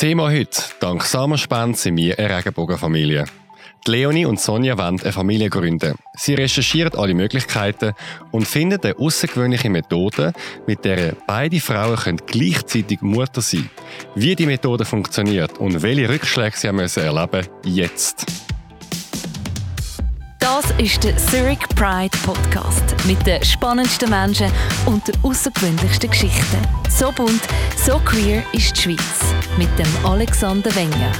Thema heute. Dank Samenspende sind wir eine Regenbogenfamilie. Leonie und Sonja wollen eine Familie gründen. Sie recherchieren alle Möglichkeiten und finden eine außergewöhnliche Methode, mit der beide Frauen können gleichzeitig Mutter sein können. Wie die Methode funktioniert und welche Rückschläge sie müssen erleben jetzt. Das ist der Zurich Pride Podcast mit den spannendsten Menschen und den außergewöhnlichsten Geschichten. So bunt, so queer ist die Schweiz mit dem Alexander Wenger.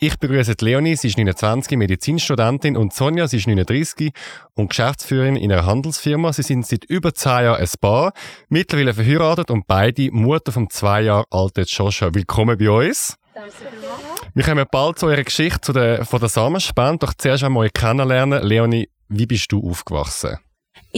Ich begrüße Leonie, sie ist 29, Medizinstudentin und Sonja, sie ist 39 und Geschäftsführerin in einer Handelsfirma. Sie sind seit über zwei Jahren ein Paar, mittlerweile verheiratet und beide Mutter vom zwei Jahre alten Joshua. Willkommen bei uns. Danke Wir kommen bald zu eurer Geschichte zu der, von der Samenspende. Doch zuerst einmal kennenlernen. Leonie, wie bist du aufgewachsen?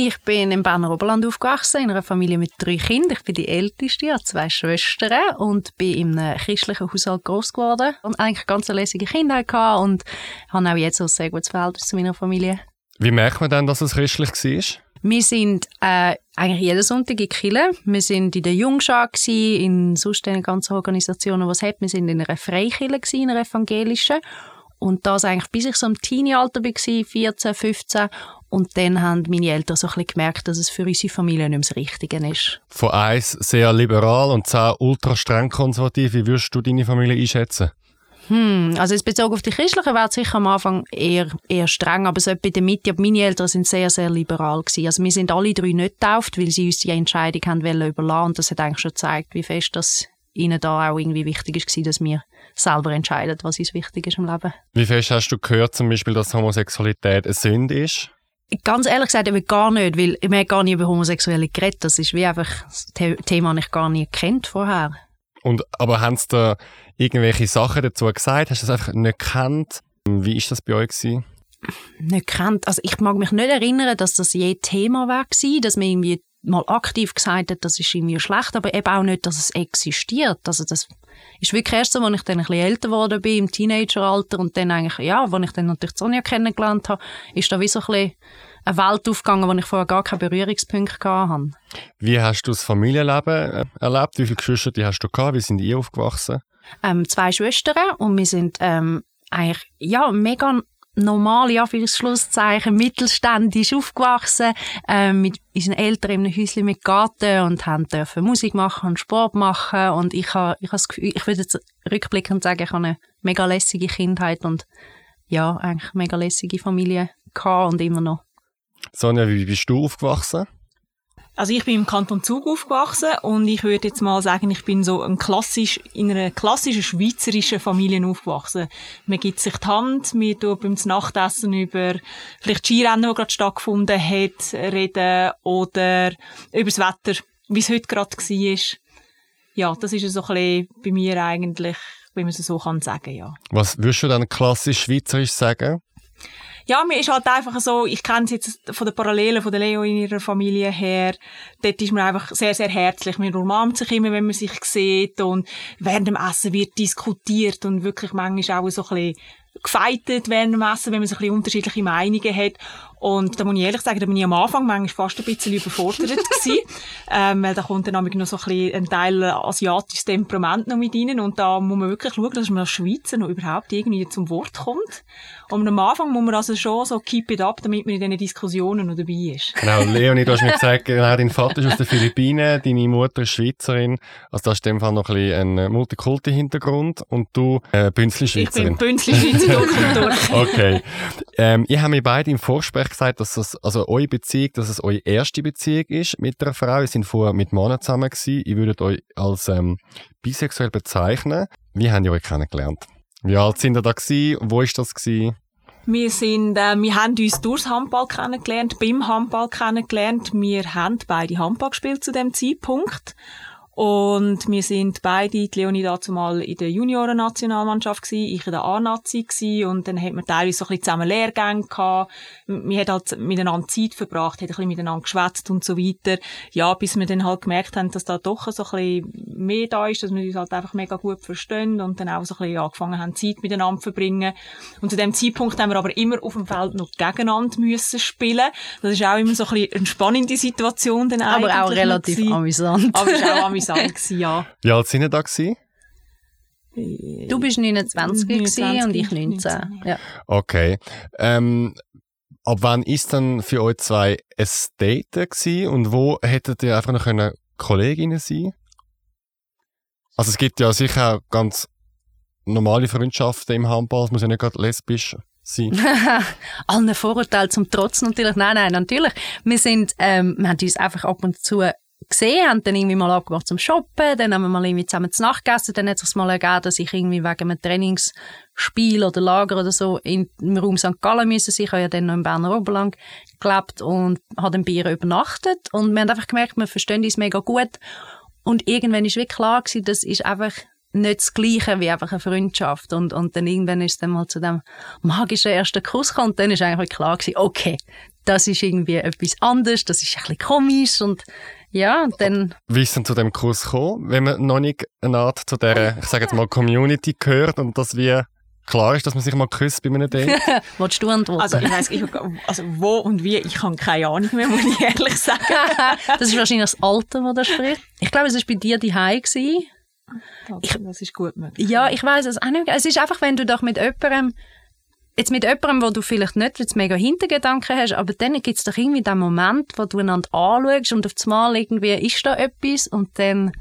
Ich bin im Berner Oberland aufgewachsen, in einer Familie mit drei Kindern. Ich bin die älteste, habe zwei Schwestern und bin in einem christlichen Haushalt groß geworden. Und eigentlich ganz eine lässige Kindheit gehabt und habe auch jetzt ein sehr gutes Verhältnis zu meiner Familie. Wie merkt man denn, dass es christlich war? Wir sind äh, eigentlich jeden Sonntag in Kille. Wir sind in der Jungschar in sonst den ganzen Organisationen, was hat. Wir sind in einer Freikille in einer evangelischen. Und das eigentlich bis ich so im Teenie-Alter war, 14, 15. Und dann haben meine Eltern so ein bisschen gemerkt, dass es für unsere Familie nicht mehr das Richtige ist. Von eins sehr liberal und zehn ultra streng konservativ. Wie würdest du deine Familie einschätzen? Hm, also jetzt bezogen auf die christliche wäre sicher am Anfang eher, eher streng, aber so bei der Mitte, aber meine Eltern sind sehr, sehr liberal gewesen. Also wir sind alle drei nicht getauft, weil sie uns die Entscheidung haben wollen überlassen und das hat eigentlich schon gezeigt, wie fest das ihnen da auch irgendwie wichtig ist, dass wir selber entscheiden, was uns wichtig ist im Leben. Wie fest hast du gehört zum Beispiel, dass Homosexualität eine Sünde ist? Ganz ehrlich gesagt, eben gar nicht, weil ich habe gar nicht über Homosexuelle geredet. Das ist wie einfach das Thema, das ich gar nicht kennt vorher. Und, aber haben Sie da irgendwelche Sachen dazu gesagt? Hast du das einfach nicht gekannt? Wie ist das bei euch gewesen? Nicht gekannt. Also ich mag mich nicht erinnern, dass das je Thema war, dass man irgendwie mal aktiv gesagt hat, das ist irgendwie schlecht, aber eben auch nicht, dass es existiert. Also das ist wirklich erst so, als ich dann ein bisschen älter geworden bin, im Teenageralter und dann eigentlich, ja, als ich dann natürlich Sonja kennengelernt habe, ist da wie so ein bisschen eine Welt aufgegangen, wo ich vorher gar keine Berührungspunkte hatte. Wie hast du das Familienleben äh, erlebt? Wie viele Geschwister hast du gehabt? Wie sind ihr aufgewachsen? Ähm, zwei Schwestern und wir sind ähm, eigentlich ja, mega normal, ja, für das Schlusszeichen, mittelständisch aufgewachsen, äh, mit unseren Eltern in einem Häuschen mit Garten und haben dürfen Musik machen und Sport machen und ich habe, ich habe das Gefühl, ich würde jetzt rückblickend sagen, ich habe eine mega lässige Kindheit und ja, eigentlich mega lässige Familie gehabt und immer noch. Sonja, wie bist du aufgewachsen? Also ich bin im Kanton Zug aufgewachsen und ich würde jetzt mal sagen, ich bin so ein klassisch, in einer klassischen schweizerischen Familie aufgewachsen. Man gibt sich die Hand, wir tun beim Nachtessen über vielleicht Skirennen, die gerade stattgefunden hat, reden oder über das Wetter, wie es heute gerade war. Ja, das ist so ein bisschen bei mir eigentlich, wie man es so kann sagen, ja. Was würdest du dann klassisch schweizerisch sagen? Ja, mir ist halt einfach so, ich kenne es jetzt von den Parallelen von der Leo in ihrer Familie her, dort ist man einfach sehr, sehr herzlich. Man umarmt sich immer, wenn man sich sieht und während dem Essen wird diskutiert und wirklich manchmal auch so ein bisschen gefeitet während dem Essen, wenn man so ein bisschen unterschiedliche Meinungen hat. Und da muss ich ehrlich sagen, da bin ich am Anfang manchmal fast ein bisschen überfordert gewesen, ähm, weil da kommt dann noch so ein bisschen ein Teil asiatisches Temperament noch mit rein und da muss man wirklich schauen, dass man als Schweizer noch überhaupt irgendwie zum Wort kommt. Und am Anfang muss man also schon so keep it up, damit man in diesen Diskussionen noch dabei ist. Genau, Leonie, du hast mir gesagt, genau, dein Vater ist aus den Philippinen, deine Mutter ist Schweizerin, also da ist in dem Fall noch ein bisschen ein Multikulti-Hintergrund und du äh, Bünzli-Schweizerin. Ich bin Bünzli-Schweizer Okay. Ähm, ich habe mir beide im Vorgespräch gesagt, dass das, also eure Beziehung, dass es eure erste Beziehung ist mit einer Frau. Ihr sind vorher mit Männern zusammen gewesen. Ihr würdet euch als ähm, bisexuell bezeichnen. Wie habt ihr euch kennengelernt? Wie alt sind ihr da gewesen? Wo ist das gewesen? Wir sind, äh, wir haben uns durchs Handball kennengelernt, beim Handball kennengelernt. Wir haben beide Handball gespielt zu dem Zeitpunkt. Und wir sind beide, die Leonie dazu mal in der Junioren-Nationalmannschaft gewesen, ich in der A-Nazi gewesen, und dann hat man teilweise so ein bisschen zusammen Lehrgänge gehabt. Wir haben halt miteinander Zeit verbracht, hat ein bisschen miteinander geschwätzt und so weiter. Ja, bis wir dann halt gemerkt haben, dass da doch so ein bisschen mehr da ist, dass wir uns halt einfach mega gut verstehen und dann auch so ein bisschen angefangen haben, Zeit miteinander zu verbringen. Und zu dem Zeitpunkt haben wir aber immer auf dem Feld noch gegeneinander müssen spielen. Das ist auch immer so ein bisschen eine spannende Situation dann Aber auch relativ gewesen. amüsant. Aber es war auch amüsant, gewesen, ja. Wie alt sind ihr da gewesen? Du bist 29 gewesen 29, und ich 19. 19, Ja. Okay. Ähm, ab wann ist dann für euch zwei ein Date gewesen und wo hättet ihr einfach noch können Kolleginnen sein Also es gibt ja sicher auch ganz normale Freundschaften im Handball, es muss ja nicht gerade lesbisch sein. Allen Vorurteilen zum Trotz natürlich. Nein, nein, natürlich. Wir sind, ähm, wir haben uns einfach ab und zu gesehen, haben dann irgendwie mal abgemacht zum Shoppen, dann haben wir mal irgendwie zusammen zu Nacht gegessen, dann hat es sich mal ergeben, dass ich irgendwie wegen einem Trainingsspiel oder Lager oder so in, im Raum St. Gallen müssen sein. Ich habe ja dann noch im Berner Oberland gelebt und habe bei ihr übernachtet und wir haben einfach gemerkt, wir verstehen uns mega gut und irgendwann ist wirklich klar gewesen, das ist einfach nicht das Gleiche wie einfach eine Freundschaft. Und, und dann irgendwann ist es dann mal zu dem magischen ersten Kuss gekommen. Und dann ist eigentlich klar gewesen, okay, das ist irgendwie etwas anderes, das ist ein bisschen komisch. Und ja, und dann, Wie ist denn zu dem Kurs gekommen, wenn man noch nicht eine Art zu dieser, ich sage jetzt mal, Community gehört und dass wie klar ist, dass man sich mal küsst bei einem Date? willst du antworten? Also, ich weiss, ich, also wo und wie, ich habe keine Ahnung mehr, muss ich ehrlich sagen. das ist wahrscheinlich das Alter, das da spricht. Ich glaube, es war bei dir die gewesen. Ich, das ist gut möglich. Ja, ich weiß es auch nicht. Es ist einfach, wenn du doch mit jemandem, jetzt mit jemandem, wo du vielleicht nicht jetzt mega Hintergedanken hast, aber dann gibt es doch irgendwie den Moment, wo du einander anschaust und auf einmal irgendwie ist da etwas und dann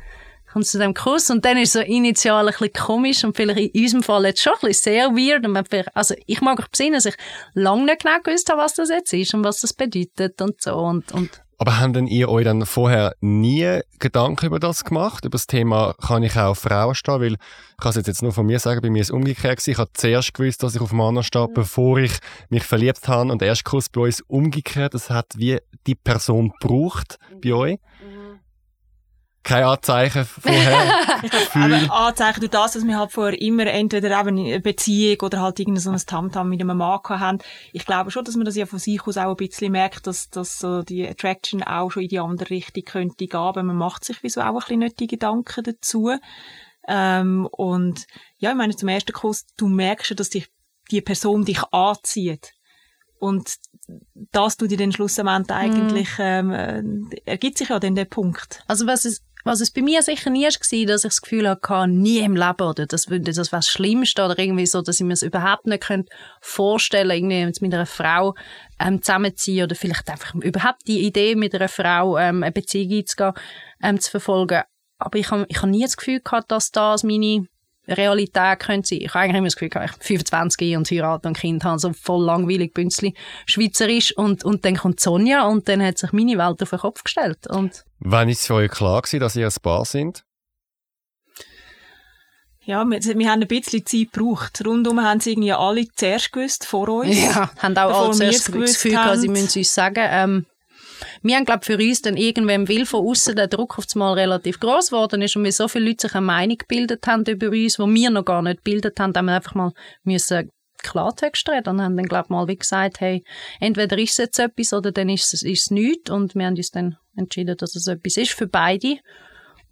kommt es zu dem Kuss und dann ist so initial ein bisschen komisch und vielleicht in unserem Fall jetzt schon ein bisschen sehr weird. Und man also ich mag mich besinnen, dass ich lange nicht genau gewusst habe, was das jetzt ist und was das bedeutet und so. Und, und Aber haben denn ihr euch dann vorher nie Gedanken über das gemacht? Über das Thema, kann ich auch auf Frauen stehen? Weil, ich kann es jetzt nur von mir sagen, bei mir ist es umgekehrt gewesen. Ich habe zuerst gewusst, dass ich auf Männer stehe, bevor ich mich verliebt habe. Und der erste Kuss bei uns umgekehrt. Das hat wie die Person gebraucht bei euch. Kein Anzeichen vorher. Aber Anzeichen durch das, dass wir halt vorher immer entweder eben eine Beziehung oder halt irgendein so ein Tamtam mit einem Mann haben. Ich glaube schon, dass man das ja von sich aus auch ein bisschen merkt, dass, dass so die Attraction auch schon in die andere Richtung könnte gehen. Aber man macht sich wieso auch ein bisschen nicht die Gedanken dazu. Ähm, und ja, ich meine, zum ersten Kuss, du merkst ja, dass dich die Person dich anzieht. Und das tut dir den Schlussendlich eigentlich, ähm, äh, ergibt sich ja dann der Punkt. Also was es, was es bei mir sicher nie war, dass ich das Gefühl hatte, nie im Leben oder das, das wäre das Schlimmste oder irgendwie so, dass ich mir es überhaupt nicht könnte vorstellen irgendwie jetzt mit einer Frau ähm, zusammenziehen oder vielleicht einfach überhaupt die Idee, mit einer Frau ähm, eine Beziehung einzugehen, ähm, zu verfolgen. Aber ich habe ich hab nie das Gefühl gehabt, dass das meine Realität könnte sein. Ich habe eigentlich immer das Gefühl ich bin 25 und heirate und Kind habe, so voll langweilig, bünzli, schweizerisch und, und dann kommt Sonja und dann hat sich meine Welt auf den Kopf gestellt und Wann ist es für euch klar gewesen, dass ihr ein Paar sind? Ja, wir, wir haben ein bisschen Zeit gebraucht. Rundum haben sie irgendwie alle zuerst gewusst, vor uns. Ja, haben auch Bevor alle wir zuerst das gewusst Gefühl gehabt, sie haben. müssen es uns sagen. Ähm, wir haben, glaube für uns dann irgendwann, weil von außen der Druck auf das Mal relativ groß geworden ist und wir so viele Leute sich eine Meinung gebildet haben über uns, wo wir noch gar nicht gebildet haben, haben wir einfach mal müssen Klartext reden und haben dann, glaube mal wie gesagt, hey, entweder ist es jetzt etwas oder dann ist es, ist es nichts und wir haben uns dann entschieden, dass es etwas ist für beide.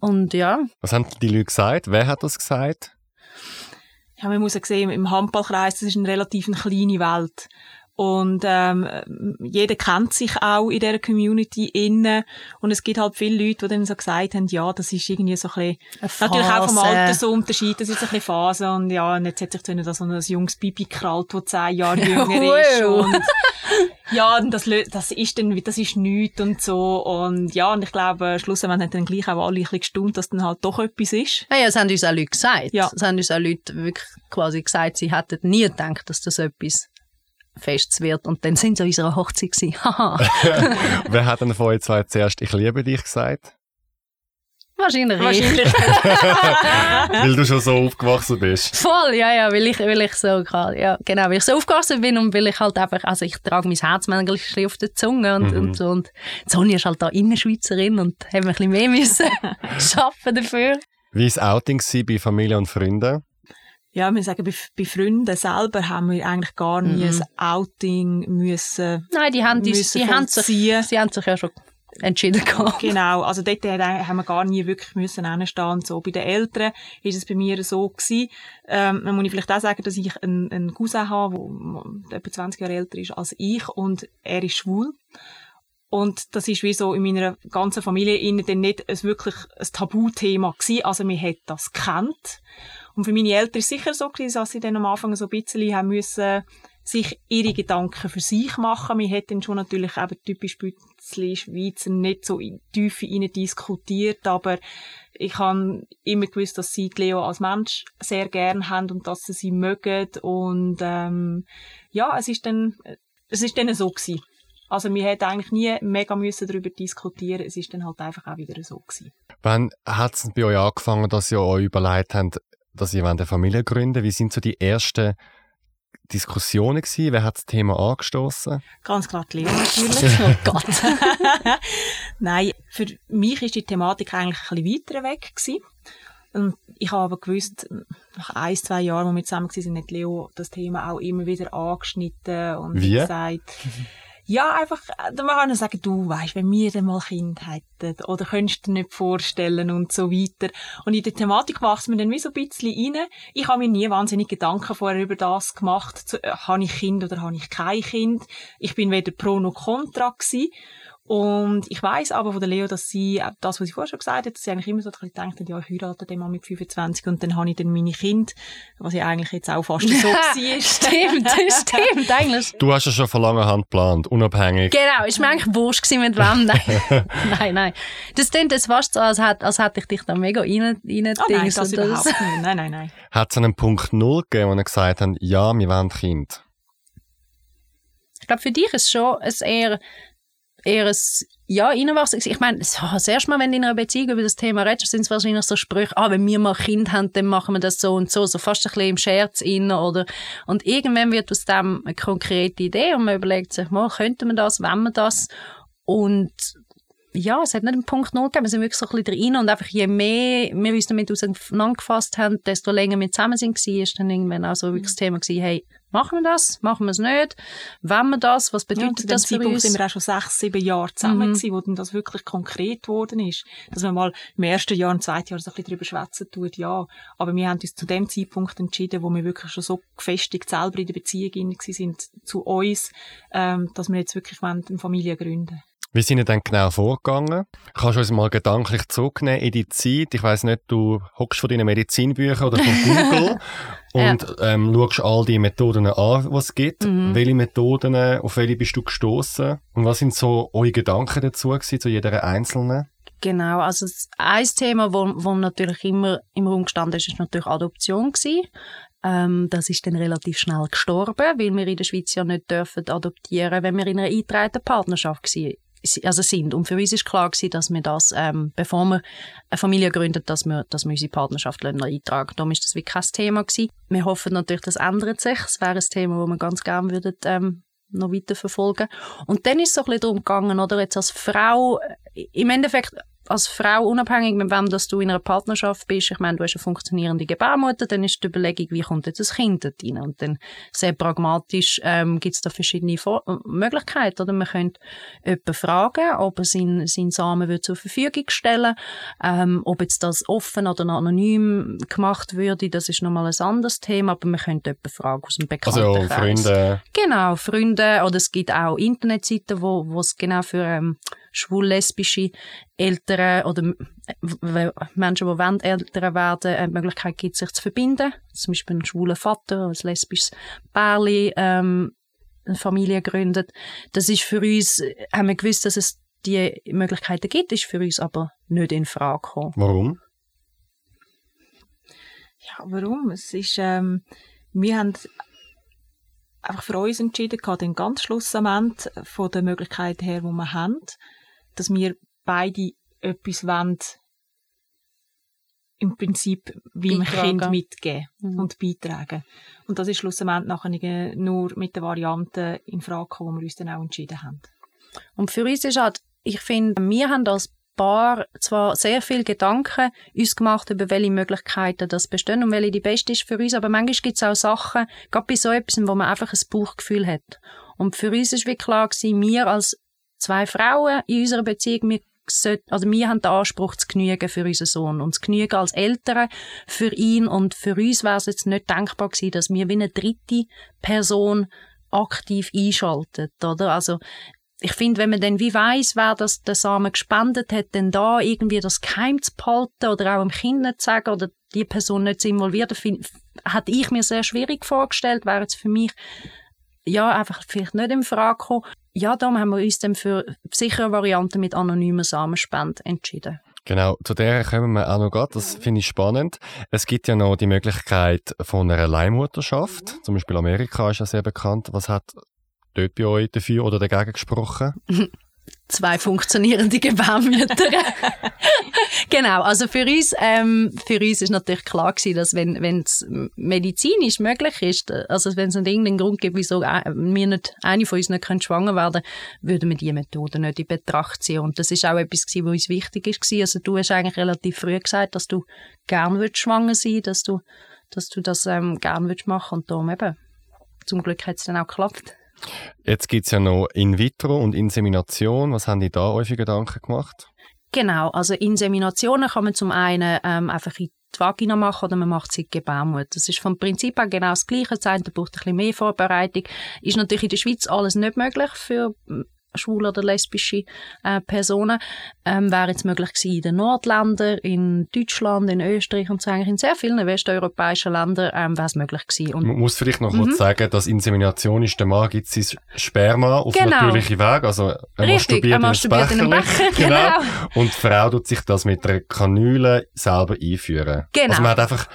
Und ja, Was haben die Leute gesagt? Wer hat das gesagt? Ja, man muss ja sehen, im Handballkreis, das ist eine relativ eine kleine Welt. Und ähm, jeder kennt sich auch in dieser Community innen. Und es gibt halt viele Leute, die dann so gesagt haben, ja, das ist irgendwie so ein bisschen, natürlich auch vom. Alter so Unterschied, das ist ein bisschen Phase. Und ja, und jetzt hat sich dann da so ein junges Bibi gekrallt, das zehn Jahre jünger ist. Und ja, und das, das ist dann, das ist nichts und so. Und ja, und ich glaube, schlussendlich haben dann gleich auch alle ein bisschen gestaunt, dass dann halt doch etwas ist. Naja, das haben uns auch Leute gesagt. Ja. Das haben uns auch Leute wirklich quasi gesagt, sie hätten nie gedacht, dass das etwas Festes wird. Und dann sind sie an unserer Hochzeit gewesen. Wer hat denn von euch zwei zuerst «Ich liebe dich» gesagt? Wahrscheinlich. ich. Wahrscheinlich. Weil du schon so aufgewachsen bist. Voll, ja, ja, weil ich, weil ich so ja, genau, weil ich so aufgewachsen bin und weil ich halt einfach, also ich trage mein Herz manchmal auf der Zunge und, und so. Und Sonja ist halt da Innerschweizerin und hat ein bisschen mehr müssen schaffen dafür. Wie war das Outing bei Familie und Freunden? Ja, wir sagen, bei, bei Freunden selber haben wir eigentlich gar nie Mhm. ein Outing müssen, Nein, die haben, die, müssen die haben sich, sie haben sich ja schon entschieden gehabt. Genau, also dort haben wir gar nie wirklich müssen hinstehen. So bei den Eltern ist es bei mir so gewesen. Ähm, man muss ich vielleicht auch sagen, dass ich einen, einen Cousin habe, der etwa 20 Jahre älter ist als ich und er ist schwul. Und das ist wie so in meiner ganzen Familie innen dann nicht ein wirklich ein Tabuthema gewesen. Also man hat das kennt. Und für meine Eltern ist sicher so gewesen, dass sie dann am Anfang so ein bisschen haben müssen, sich ihre Gedanken für sich machen. Wir hätten schon natürlich eben typisch Bützli Schweizer nicht so in Tiefe rein diskutiert, aber ich habe immer gewusst, dass sie Leo als Mensch sehr gern haben und dass sie sie mögen und ähm, ja, es ist dann es ist dann so gewesen. Also wir hätten eigentlich nie mega müssen darüber diskutieren. Es ist dann halt einfach auch wieder so gewesen. Wann hat es bei euch angefangen, dass ihr euch überlegt habt, dass ihr eine Familie gründen Wie sind so die ersten Diskussionen gewesen? Wer hat das Thema angestoßen? Ganz klar die Lehrer natürlich. oh Gott. Nein, für mich ist die Thematik eigentlich ein bisschen weiter weg gewesen. Und ich habe aber gewusst, nach ein, zwei Jahren, wo wir zusammen waren, hat Leo das Thema auch immer wieder angeschnitten und Wie? gesagt, ja, einfach, da kann man sagen, du weißt, wenn wir dann mal Kind hätten, oder könntest du dir nicht vorstellen und so weiter. Und in der Thematik wächst man dann wie so ein bisschen rein. Ich habe mir nie wahnsinnig Gedanken vorher über das gemacht, äh, habe ich Kind oder habe ich kein Kind. Ich bin weder pro noch contra gewesen. Und ich weiß aber von der Leo, dass sie, äh, das, was sie vorher schon gesagt hat, dass sie eigentlich immer so gedacht hat, ja, ich heirate den Mann mit 25 und dann habe ich dann meine Kinder, was ja eigentlich jetzt auch fast so war. stimmt, stimmt, eigentlich. Du hast ja schon von langer Hand geplant, unabhängig. Genau, ist mir eigentlich wurscht gewesen, mit wem. Nein, nein, nein. Das klingt jetzt fast so, als, hätte, als hätte ich dich da mega rein, rein oh, nein, das überhaupt nicht. Nein, nein, nein. Hat es einen Punkt Null gegeben, wo er gesagt hat, ja, wir wollen Kind? Ich glaube, für dich ist es schon ein eher eher ein ja, reinwachsen. Ich meine, das erste Mal, wenn du in einer Beziehung über das Thema redest, sind es wahrscheinlich so Sprüche, ah, wenn wir mal Kind haben, dann machen wir das so und so, so fast ein bisschen im Scherz rein, oder? Und irgendwann wird aus dem eine konkrete Idee und man überlegt sich mal, könnte man das, wenn man das? Und ja, es hat nicht einen Punkt Null gegeben, wir sind wirklich so ein bisschen drin und einfach je mehr wir uns damit auseinandergefasst haben, desto länger wir zusammen sind, war dann irgendwann auch so wirklich das Thema gewesen, hey, Machen wir das? Machen wir es nicht? Wenn wir das? Was bedeutet ja, das für Zeitpunkt uns? sind wir auch schon sechs, sieben Jahre zusammen mhm. gewesen, wo dann das wirklich konkret geworden ist. Dass man mal im ersten Jahr, im zweiten Jahr so ein bisschen drüber schwätzen tut, ja. Aber wir haben uns zu dem Zeitpunkt entschieden, wo wir wirklich schon so gefestigt selber in der Beziehung sind zu uns, ähm, dass wir jetzt wirklich eine Familie gründen wie sind ihr denn genau vorgegangen? Kannst du uns mal gedanklich zurücknehmen in die Zeit? Ich weiss nicht, du hockst von deinen Medizinbüchern oder von Google und ja. ähm, schaust all die Methoden an, die es gibt. Mhm. Welche Methoden, auf welche bist du gestoßen? Und was sind so eure Gedanken dazu gewesen, zu jeder einzelnen? Genau, also ein Thema, wo, wo natürlich immer im Raum gestanden ist, ist natürlich Adoption gewesen. Ähm, das ist dann relativ schnell gestorben, weil wir in der Schweiz ja nicht dürfen adoptieren, wenn wir in einer eingetragenen Partnerschaft waren also sind. Und für uns ist klar gewesen, dass wir das, ähm, bevor wir eine Familie gründen, dass wir, dass wir unsere Partnerschaft eintragen. Darum ist das wirklich kein Thema gewesen. Wir hoffen natürlich, das ändert sich. Es wäre ein Thema, das wir ganz gerne würden, ähm, noch weiter verfolgen. Und dann ist es so ein bisschen darum gegangen, oder jetzt als Frau, im Endeffekt als Frau, unabhängig mit wem dass du in einer Partnerschaft bist, ich meine, du hast eine funktionierende Gebärmutter, dann ist die Überlegung, wie kommt jetzt das Kind da rein? Und dann sehr pragmatisch ähm, gibt es da verschiedene Vor Möglichkeiten. Oder man könnte jemanden fragen, ob er seinen, seinen Samen wird zur Verfügung stellen ähm, ob jetzt das offen oder anonym gemacht würde, das ist nochmal ein anderes Thema, aber man könnte jemanden fragen aus dem Bekanntenkreis. Also Freunde? Genau, Freunde. Oder es gibt auch Internetseiten, wo es genau für ähm, schwul-lesbische Eltern oder Menschen, die wollen, Eltern werden, eine Möglichkeit gibt, sich zu verbinden. Zum Beispiel ein schwuler Vater, ein lesbisches Pärchen, ähm, eine Familie gründet. Das ist für uns, haben wir gewusst, dass es die Möglichkeiten gibt, ist für uns aber nicht in Frage gekommen. Warum? Ja, warum? Es ist, ähm, wir haben einfach für uns entschieden, den ganz Schlussmoment von der Möglichkeit her, die wir haben, dass wir beide etwas wollen, im Prinzip wie im Kind mitgeben mhm. und beitragen. Und das ist schlussendlich nachher nur mit der Variante in Frage gekommen, wo wir uns dann auch entschieden haben. Und für uns ist halt, ich finde, wir haben als Paar zwar sehr viel Gedanken uns gemacht über welche Möglichkeiten das bestehen und welche die beste ist für uns, aber manchmal gibt es auch Sachen, gerade bei so etwas, wo man einfach ein Bauchgefühl hat. Und für uns ist wie klar gewesen, wir als zwei Frauen in unserer Beziehung. Wir, also wir haben den Anspruch zu genügen für unseren Sohn und zu genügen als Eltern für ihn und für uns wäre es jetzt nicht denkbar gewesen, dass wir wie eine dritte Person aktiv einschaltet, oder? Also ich finde, wenn man dann wie weiß, wer das den Samen gespendet hat, dann da irgendwie das Geheim zu behalten oder auch dem Kind nicht zu sagen oder die Person nicht zu involvieren, hätte ich mir sehr schwierig vorgestellt, wäre jetzt für mich ja einfach vielleicht nicht in Frage gekommen. Ja, darum haben wir uns dann für sichere Varianten mit anonymer Samenspende entschieden. Genau, zu der kommen wir auch noch gerade. Das finde ich spannend. Es gibt ja noch die Möglichkeit von einer Leihmutterschaft. Zum Beispiel Amerika ist ja sehr bekannt. Was hat dort bei euch dafür oder dagegen gesprochen? Zwei funktionierende Gebärmütter. genau, also für uns, ähm, für uns ist natürlich klar gewesen, dass wenn wenn es medizinisch möglich ist, also wenn es nicht irgendeinen Grund gibt, wieso wir nicht, eine von uns nicht können schwanger werden würden wir diese Methode nicht in Betracht ziehen. Und das ist auch etwas gewesen, was uns wichtig ist. Also du hast eigentlich relativ früh gesagt, dass du gern willst schwanger sein, dass du, dass du das ähm, gern willst machen und darum eben, zum Glück hat es dann auch geklappt. Jetzt gibt es ja noch In-vitro und Insemination. Was haben die da euch Gedanken gemacht? Genau, also Inseminationen kann man zum einen ähm, einfach in die Vagina machen oder man macht sie in Gebärmutter. Das ist vom Prinzip her genau das Gleiche. Das braucht ein bisschen mehr Vorbereitung. Ist natürlich in der Schweiz alles nicht möglich für schwule oder lesbische äh, Personen, ähm, wäre jetzt möglich gewesen in den Nordländern, in Deutschland, in Österreich und so eigentlich in sehr vielen westeuropäischen Ländern ähm, wäre es möglich gewesen. Und Man muss vielleicht noch mhm. kurz sagen, dass Insemination ist, der Mann gibt sein Sperma auf genau. natürliche Weg, also er masturbiert, er masturbiert in, in Becher. genau. genau. Und die Frau tut sich das mit einer Kanüle selber einführen. Genau. Also man hat einfach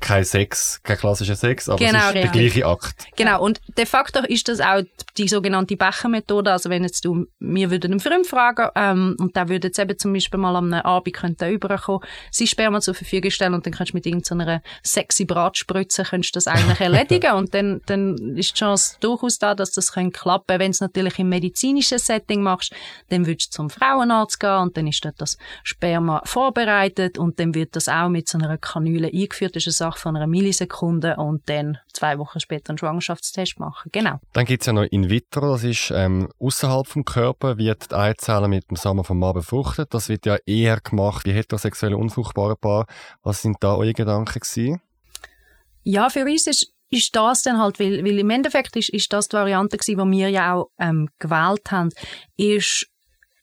kein Sex, kein klassischer Sex, aber genau, es ist richtig. der gleiche Akt. Genau, und de facto ist das auch die sogenannte Bechermethode. Also wenn jetzt du, wir würden einen Freund fragen ähm, und der würde jetzt eben zum Beispiel mal am Abend könnte überkommen, sein Sperma zur Verfügung stellen und dann kannst du mit irgendeiner sexy Bratspritze könntest das eigentlich erledigen und dann, dann ist die Chance durchaus da, dass das können klappen. Wenn du es natürlich im medizinischen Setting machst, dann würdest du zum Frauenarzt gehen und dann ist dort das Sperma vorbereitet und dann wird das auch mit so einer Kanüle eingeführt. Das ist Sache von einer Millisekunde und dann zwei Wochen später einen Schwangerschaftstest machen. Genau. Dann gibt es ja noch in vitro, das ist ähm, außerhalb vom Körper, wird die Eizelle mit dem Samen vom Mann befruchtet. Das wird ja eher gemacht bei heterosexuellen unfruchtbaren Paaren. Was sind da eure Gedanken gewesen? Ja, für uns ist ist das dann halt, weil, weil im Endeffekt ist, ist das die Variante gewesen, die wir ja auch ähm, gewählt haben, ist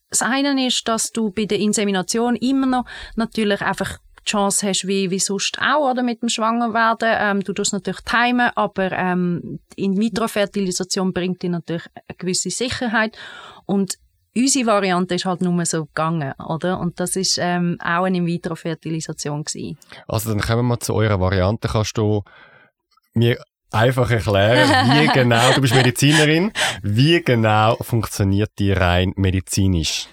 das eine ist, dass du bei der Insemination immer noch natürlich einfach die Chance hast, wie, wie sonst auch, oder, mit dem Schwangerwerden. Ähm, du tust natürlich timen, aber ähm, In-vitro-Fertilisation bringt dir natürlich eine gewisse Sicherheit. Und unsere Variante ist halt nur so gegangen, oder? Und das ist ähm, auch eine In-vitro-Fertilisation gewesen. Also dann kommen wir zu eurer Variante. Kannst du mir einfach erklären, wie genau, du bist Medizinerin, wie genau funktioniert die rein medizinisch?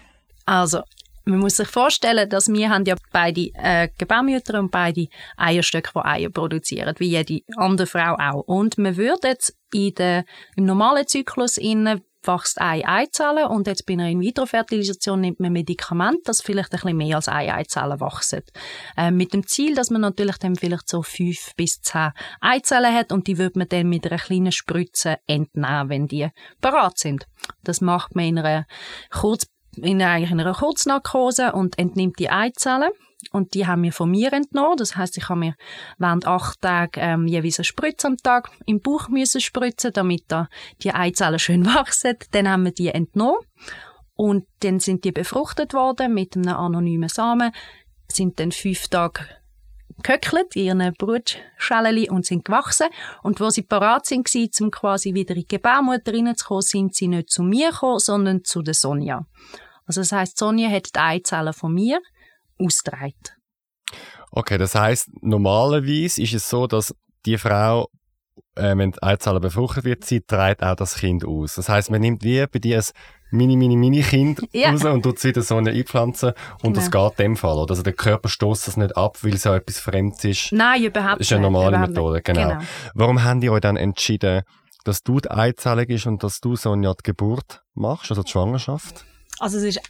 Also, man muss sich vorstellen, dass wir haben ja beide äh, Gebärmütter und beide Eierstöcke, die Eier produzieren, wie jede andere Frau auch. Und man würde jetzt in der, im normalen Zyklus innen wächst eine Eizelle und jetzt bei einer In-vitro-Fertilisation nimmt man Medikament, das vielleicht ein bisschen mehr als eine Eizelle wachsen. Äh, mit dem Ziel, dass man natürlich dann vielleicht so fünf bis zehn Eizellen hat und die wird man dann mit einer kleinen Spritze entnehmen, wenn die parat sind. Das macht man in einer kurz in, einer Kurznarkose und entnimmt die Eizellen. Und die haben wir von mir entnommen. Das heißt, ich habe mir während acht Tagen ähm, jeweils eine Spritze am Tag im Bauch müssen spritzen, damit da die Eizellen schön wachsen. Dann haben wir die entnommen. Und dann sind die befruchtet worden mit einem anonymen Samen, sind dann fünf Tage gehöckelt in ihren Brutschalen und sind gewachsen. Und wo sie parat sind, um quasi wieder in die Gebärmutter reinzukommen, sind sie nicht zu mir gekommen, sondern zu der Sonja. Also das heißt, Sonja hat die Eizellen von mir ausgetragen. Okay, das heißt, normalerweise ist es so, dass die Frau, äh, wenn die Eizelle befruchtet wird, sie trägt auch das Kind aus. Das heißt, man nimmt wie bei dir ein mini, mini, mini Kind ja. raus und tut es wieder so eine einpflanzen und genau. das geht in dem Fall. Oder? Also der Körper stößt das nicht ab, weil es ja etwas Fremdes ist. Nein, überhaupt nicht. Das ist eine normale Methode, genau. genau. Warum haben die euch dann entschieden, dass du die Eizelle bist und dass du Sonja die Geburt machst, also die Schwangerschaft? Also es ist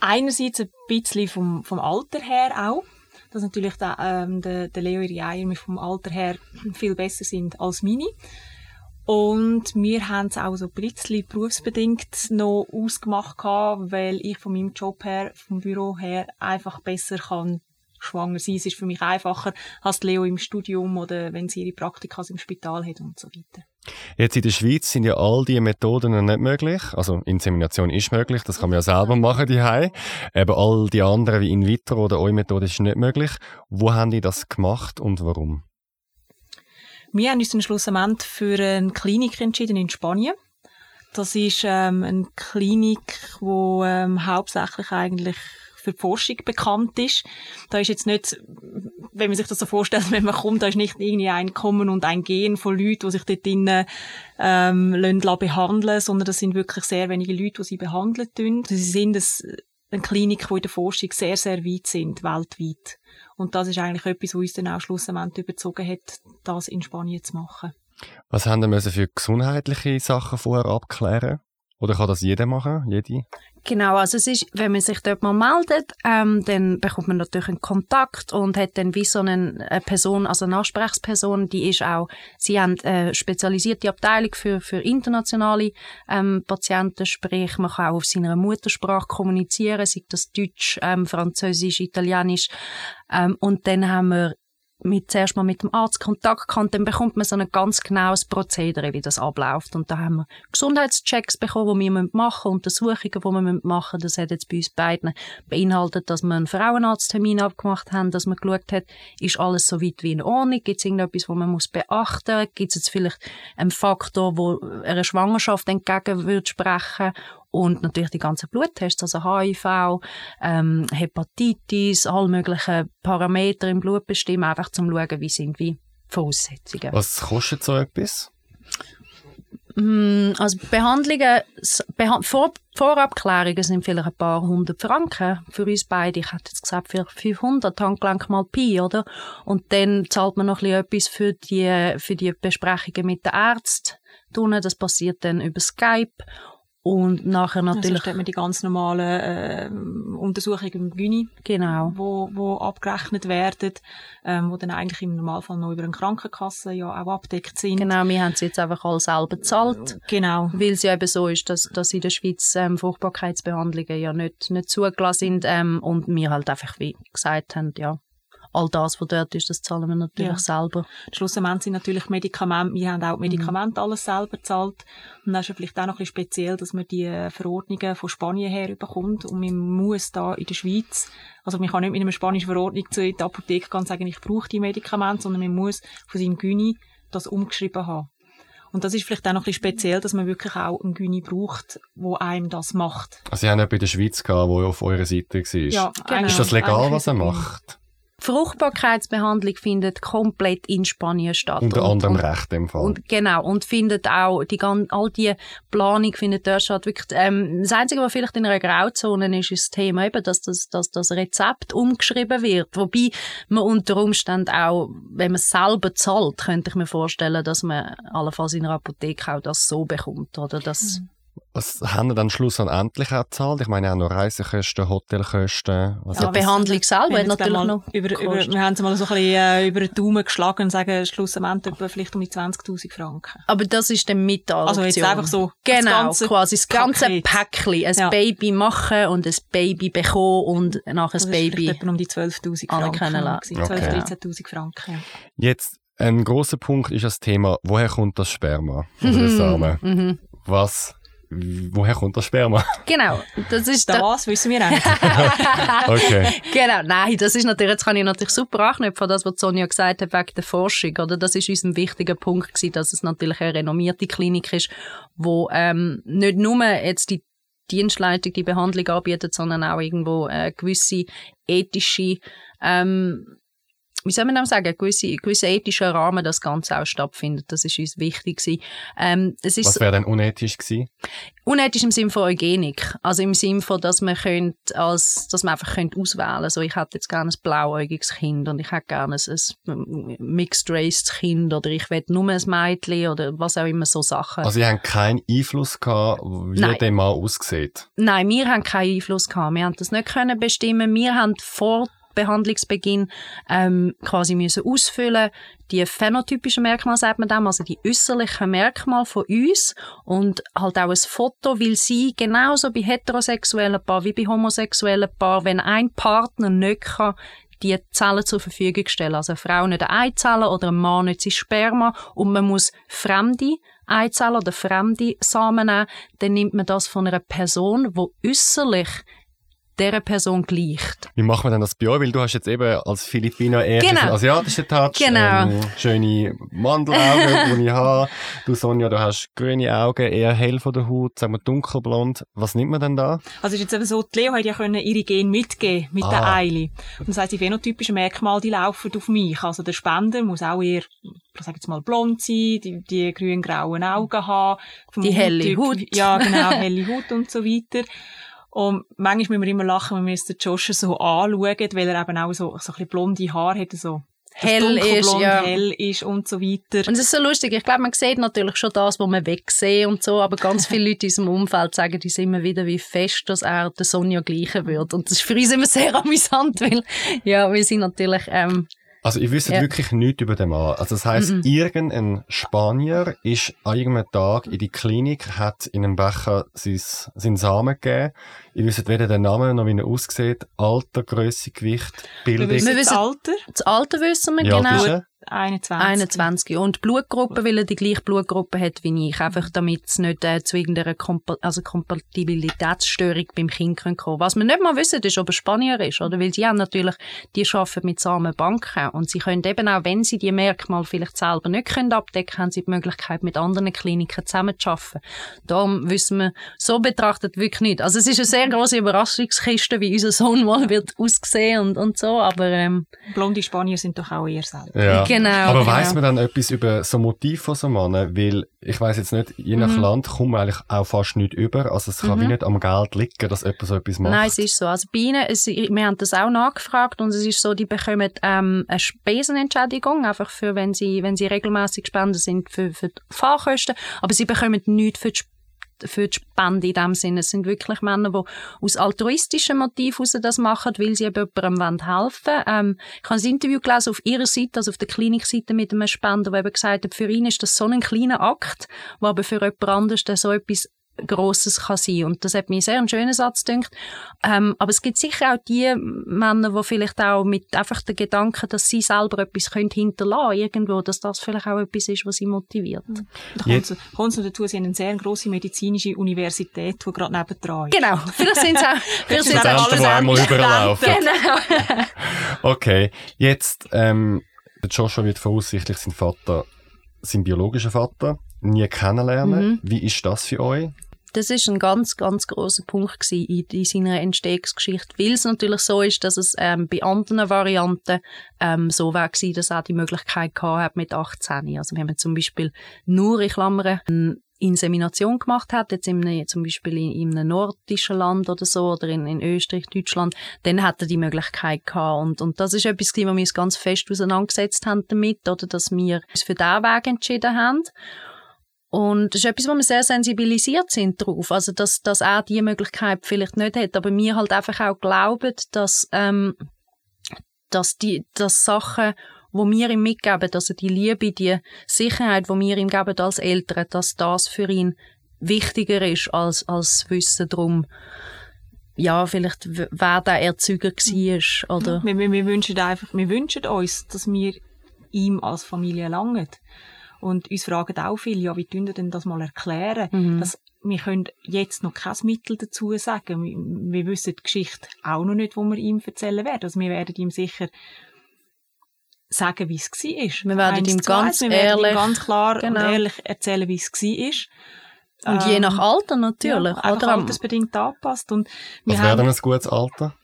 einerseits ein bisschen vom, vom Alter her auch, dass natürlich der, ähm, der, der Leo ihre Eier vom Alter her viel besser sind als meine. Und wir haben es auch so ein bisschen berufsbedingt noch ausgemacht, gehabt, weil ich von meinem Job her, vom Büro her, einfach besser kann schwanger sein. Es ist für mich einfacher als Leo im Studium oder wenn sie ihre Praktika im Spital hat und so weiter. Jetzt in der Schweiz sind ja all diese Methoden nicht möglich. Also Insemination ist möglich, das kann man ja selber machen die Aber all die anderen wie in vitro oder eure Methode ist nicht möglich. Wo haben die das gemacht und warum? Wir haben uns dann schlussendlich für eine Klinik entschieden in Spanien. Das ist ähm, eine Klinik, wo ähm, hauptsächlich eigentlich für die Forschung bekannt ist. Da ist jetzt nicht, wenn man sich das so vorstellt, wenn man kommt, da ist nicht irgendwie ein Kommen und ein Gehen von Leuten, die sich dort drinnen ähm, lassen, behandeln, sondern das sind wirklich sehr wenige Leute, die sie behandeln tun. Sie sind eine Klinik, die in der Forschung sehr, sehr weit sind, weltweit. Und das ist eigentlich etwas, was uns dann auch schlussendlich überzogen hat, das in Spanien zu machen. Was haben wir für gesundheitliche Sachen vorher abklären? Oder kann das jeder machen? Jede? Genau, also es ist, wenn man sich dort mal meldet, ähm, dann bekommt man natürlich einen Kontakt und hat dann wie so eine, eine Person, also eine Ansprechperson, die ist auch, sie haben eine spezialisierte Abteilung für, für internationale ähm, Patienten, sprich man kann auch auf seiner Muttersprache kommunizieren, sei das Deutsch, ähm, Französisch, Italienisch ähm, und dann haben wir mit, zuerst mal mit dem Arzt Kontakt kann, dann bekommt man so ein ganz genaues Prozedere, wie das abläuft. Und da haben wir Gesundheitschecks bekommen, die wir machen müssen, Untersuchungen, die wir machen müssen. Das hat jetzt bei uns beiden beinhaltet, dass wir einen Frauenarzttermin abgemacht haben, dass man geschaut hat, ist alles so weit wie in Ordnung, gibt es irgendetwas, was man muss beachten muss, gibt es jetzt vielleicht einen Faktor, wo einer Schwangerschaft entgegen würde sprechen und natürlich die ganzen Bluttests, also HIV, ähm, Hepatitis, alle möglichen Parameter im Blut bestimmen, einfach zum schauen, wie sind wie Voraussetzungen. Was kostet so etwas? Mm, also Behandlungen, Beha Vor Vorabklärungen sind vielleicht ein paar hundert Franken für uns beide. Ich hätte jetzt gesagt, für 500 Handgelenk mal Pi, oder? Und dann zahlt man noch ein bisschen etwas für die, für die Besprechungen mit den Ärzten. Das passiert dann über Skype. Und nachher also natürlich... Also man die ganz normalen äh, Untersuchungen im Gyni, genau. wo, wo abgerechnet werden, ähm, wo dann eigentlich im Normalfall noch über eine Krankenkasse ja auch abdeckt sind. Genau, wir haben es jetzt einfach alle selber bezahlt. Genau. Weil es ja eben so ist, dass, dass in der Schweiz ähm, Fruchtbarkeitsbehandlungen ja nicht, nicht zugelassen sind ähm, und wir halt einfach, wie gesagt haben, ja, all das, was dort ist, das zahlen wir natürlich ja. selber. Schlussendlich sind natürlich Medikamente, wir haben auch Medikamente mhm. alles selber bezahlt. Und dann ist es vielleicht auch noch ein bisschen speziell, dass man die äh, Verordnungen von Spanien her bekommt und man muss da in der Schweiz, also man kann nicht mit einer spanischen Verordnung zu der Apotheke gehen und sagen, ich brauche die Medikamente, sondern man muss von seinem Gyni das umgeschrieben haben. Und das ist vielleicht auch noch ein bisschen speziell, dass man wirklich auch einen Gyni braucht, wo einem das macht. Also Sie haben ja bei der Schweiz gehabt, wo auf eurer Seite war. Ja, genau. Ist das legal, was er macht? Fruchtbarkeitsbehandlung findet komplett in Spanien statt. Unter anderem und, Recht im Fall. Und, genau. Und findet auch, die, all die Planung findet dort statt. Wirklich, ähm, das Einzige, was vielleicht in einer Grauzone ist, ist das Thema eben, dass das, dass das Rezept umgeschrieben wird. Wobei man unter Umständen auch, wenn man es selber zahlt, könnte ich mir vorstellen, dass man allenfalls in einer Apotheke auch das so bekommt. Oder das, mhm. Was haben wir dann schlussendlich auch gezahlt? Ich meine auch noch Reisekosten, Hotelkosten. Was ja, Behandlung selber hat natürlich noch über, über, Wir haben es mal so ein bisschen äh, über den Daumen geschlagen und sagen schlussendlich etwa vielleicht um die 20'000 Franken. Aber das ist dann mit der Also jetzt einfach so Genau, das ganze quasi das ganze Paket. Päckchen. Ein ja. Baby machen und ein Baby bekommen und nachher ein Baby... Das etwa um die 12'000 Franken. 12'000, okay. 13'000 Franken. Jetzt ein großer Punkt ist das Thema, woher kommt das Sperma oder das Samen? Was woher kommt das Sperma? Genau, das ist das wissen wir nicht. okay. Genau, nein, das ist natürlich, jetzt kann ich natürlich super anknüpfen das, was Sonja gesagt hat wegen der Forschung, oder? Das ist uns ein wichtiger Punkt gewesen, dass es natürlich eine renommierte Klinik ist, wo ähm, nicht nur jetzt die Dienstleitung, die Behandlung anbietet, sondern auch irgendwo äh, gewisse ethische ähm, wie soll man dem sagen, gewisse, gewisse ethischer Rahmen das Ganze auch stattfindet. Das ist uns wichtig Ähm, es ist Was wäre denn unethisch gewesen? Unethisch im Sinne von Eugenik. Also im Sinne von, dass man könnt, als, dass man einfach könnt auswählen. Also ich hätte jetzt gerne ein blauäugiges Kind und ich hätte gerne ein, ein Mixed Race Kind oder ich will nur ein Mädchen oder was auch immer so Sachen. Also ihr habt keinen Einfluss gehabt, wie Nein. der Mann aussieht? Nein, wir haben keinen Einfluss gehabt. Wir haben das nicht können bestimmen. Wir haben vor Behandlungsbeginn ähm, quasi müssen ausfüllen die phänotypischen Merkmale, sagt man dem, also die äußerlichen Merkmale von uns und halt auch ein Foto, weil sie genauso bei heterosexuellen Paaren wie bei homosexuellen Paaren, wenn ein Partner nicht kann, die Zellen zur Verfügung stellen. Also eine Frau nicht eine Eizelle oder ein Mann nicht sein Sperma und man muss fremde Eizellen oder fremde Samen nehmen, dann nimmt man das von einer Person, die äußerlich dieser Person gleicht. Wie machen wir denn das bei euch? Weil du hast jetzt eben als Filipiner eher Genau. diesen asiatischen Touch, Genau. ähm, schöne Mandelaugen, die ich habe. Du Sonja, du hast grüne Augen, eher hell von der Haut, sagen wir dunkelblond. Was nimmt man denn da? Also ist jetzt eben so, die Leo hat ja können ihre Gene mitgeben mit der Ah. Eile. Und das heisst, die phänotypischen Merkmale, die laufen auf mich. Also der Spender muss auch eher, ich sage jetzt mal, blond sein, die, die grün-grauen Augen haben. Die helle Haut. Ja, genau, helle Haut und so weiter. Und manchmal müssen wir immer lachen, wenn wir uns den Josh so anschauen, weil er eben auch so, so ein bisschen blonde Haare hat, so das Hell ist, ja. hell ist und so weiter. Und es ist so lustig. Ich glaube, man sieht natürlich schon das, was man wegsehen und so, aber ganz viele Leute in unserem Umfeld sagen uns immer wieder, wie fest, dass er der Sonja gleichen wird. Und das ist für uns immer sehr amüsant, weil, ja, wir sind natürlich, ähm, Also, ihr wisst Ja. wirklich nichts über den Mann. Also, das heisst, Mhm. irgendein Spanier ist an irgendeinem Tag in die Klinik, hat in einem Becher sein, seinen Samen gegeben. Ihr wisst weder den Namen noch wie er aussieht, Alter, Grösse, Gewicht, Wir Bildung. wissen Wir das wissen- Alter, das Alter wissen wir alt genau. Ist er? 21. 21. Und die Blutgruppe, weil er die gleiche Blutgruppe hat wie ich. Einfach damit es nicht äh, zu irgendeiner Kompa also Kompatibilitätsstörung beim Kind kommen kann. Was wir nicht mal wissen, ist, ob er Spanier ist. Oder? Weil die haben natürlich, die arbeiten mit Samenbanken. Und sie können eben auch, wenn sie die Merkmale vielleicht selber nicht können abdecken, haben sie die Möglichkeit, mit anderen Kliniken zusammenzuarbeiten. Darum wissen wir, so betrachtet wirklich nicht. Also es ist eine sehr große Überraschungskiste, wie unser Sohn mal wird aussehen und, und so. Aber ähm, Blonde Spanier sind doch auch eher selten. Ja. Genau, Aber genau. weiss man dann etwas über so Motiv von so Mann? Weil, ich weiss jetzt nicht, je Mhm. nach Land kommt man eigentlich auch fast nicht über. Also, es kann wie nicht am Geld liegen, dass jemand so etwas macht. Nein, es ist so. Also bei ihnen, es, wir haben das auch nachgefragt und es ist so, die bekommen ähm, eine Spesenentschädigung, einfach für, wenn sie, wenn sie regelmäßig spenden sind für, für die Fahrkosten, aber sie bekommen nichts für die für die Spende in dem Sinne. Es sind wirklich Männer, die aus altruistischen Motiven heraus das machen, weil sie eben jemandem helfen wollen. Ähm, ich habe ein Interview gelesen auf ihrer Seite, also auf der Klinikseite mit einem Spender, der eben gesagt hat, für ihn ist das so ein kleiner Akt, wo aber für jemand anderes dann so etwas Grosses kann sein. Und das hat mir sehr einen schönen Satz gedacht. Ähm, aber es gibt sicher auch die Männer, die vielleicht auch mit einfach den Gedanken, dass sie selber etwas können hinterlassen irgendwo, dass das vielleicht auch etwas ist, was sie motiviert. Da kommt es noch dazu, sie haben eine sehr grosse medizinische Universität, die gerade nebendran ist. Genau, vielleicht sind es auch, vielleicht sind auch einmal Studenten. überall laufen. Genau. Okay, jetzt, ähm, Joshua wird voraussichtlich sein Vater, sein biologischer Vater, nie kennenlernen. Mhm. Wie ist das für euch? Das ist ein ganz, ganz großer Punkt in, in seiner Entstehungsgeschichte, weil es natürlich so ist, dass es ähm, bei anderen Varianten ähm, so war dass er die Möglichkeit gehabt hat mit 18. Also wenn man zum Beispiel nur in Klammern eine Insemination gemacht hat, jetzt in zum Beispiel in, in einem nordischen Land oder so oder in, in Österreich, Deutschland, dann hat er die Möglichkeit gehabt und, und das ist etwas, wo wir uns ganz fest auseinandergesetzt haben damit, oder dass wir uns für diesen Weg entschieden haben. Und das ist etwas, wo wir sehr sensibilisiert sind drauf. Also, dass, dass er diese Möglichkeit vielleicht nicht hat. Aber wir halt einfach auch glauben, dass, ähm, dass die, dass Sachen, wo wir ihm mitgeben, also die Liebe, die Sicherheit, wo wir ihm geben als Eltern, dass das für ihn wichtiger ist als, als Wissen drum, ja, vielleicht, wer der Erzeuger war, oder? Wir, wir, wir wünschen einfach, wir wünschen uns, dass wir ihm als Familie langen. Und uns fragen auch viele, ja, wie tun wir denn das mal erklären? Mhm. Dass wir können jetzt noch kein Mittel dazu sagen. Wir, wir wissen die Geschichte auch noch nicht, wo wir ihm erzählen werden. Also wir werden ihm sicher sagen, wie es war. Wir werden Eins ihm eins. ganz wir werden ehrlich- ihm ganz klar genau. und ehrlich erzählen, wie es war. Und je Ähm, nach Alter natürlich, ja, einfach oder? Altersbedingt angepasst. Und wir Was wäre haben denn ein gutes Alter?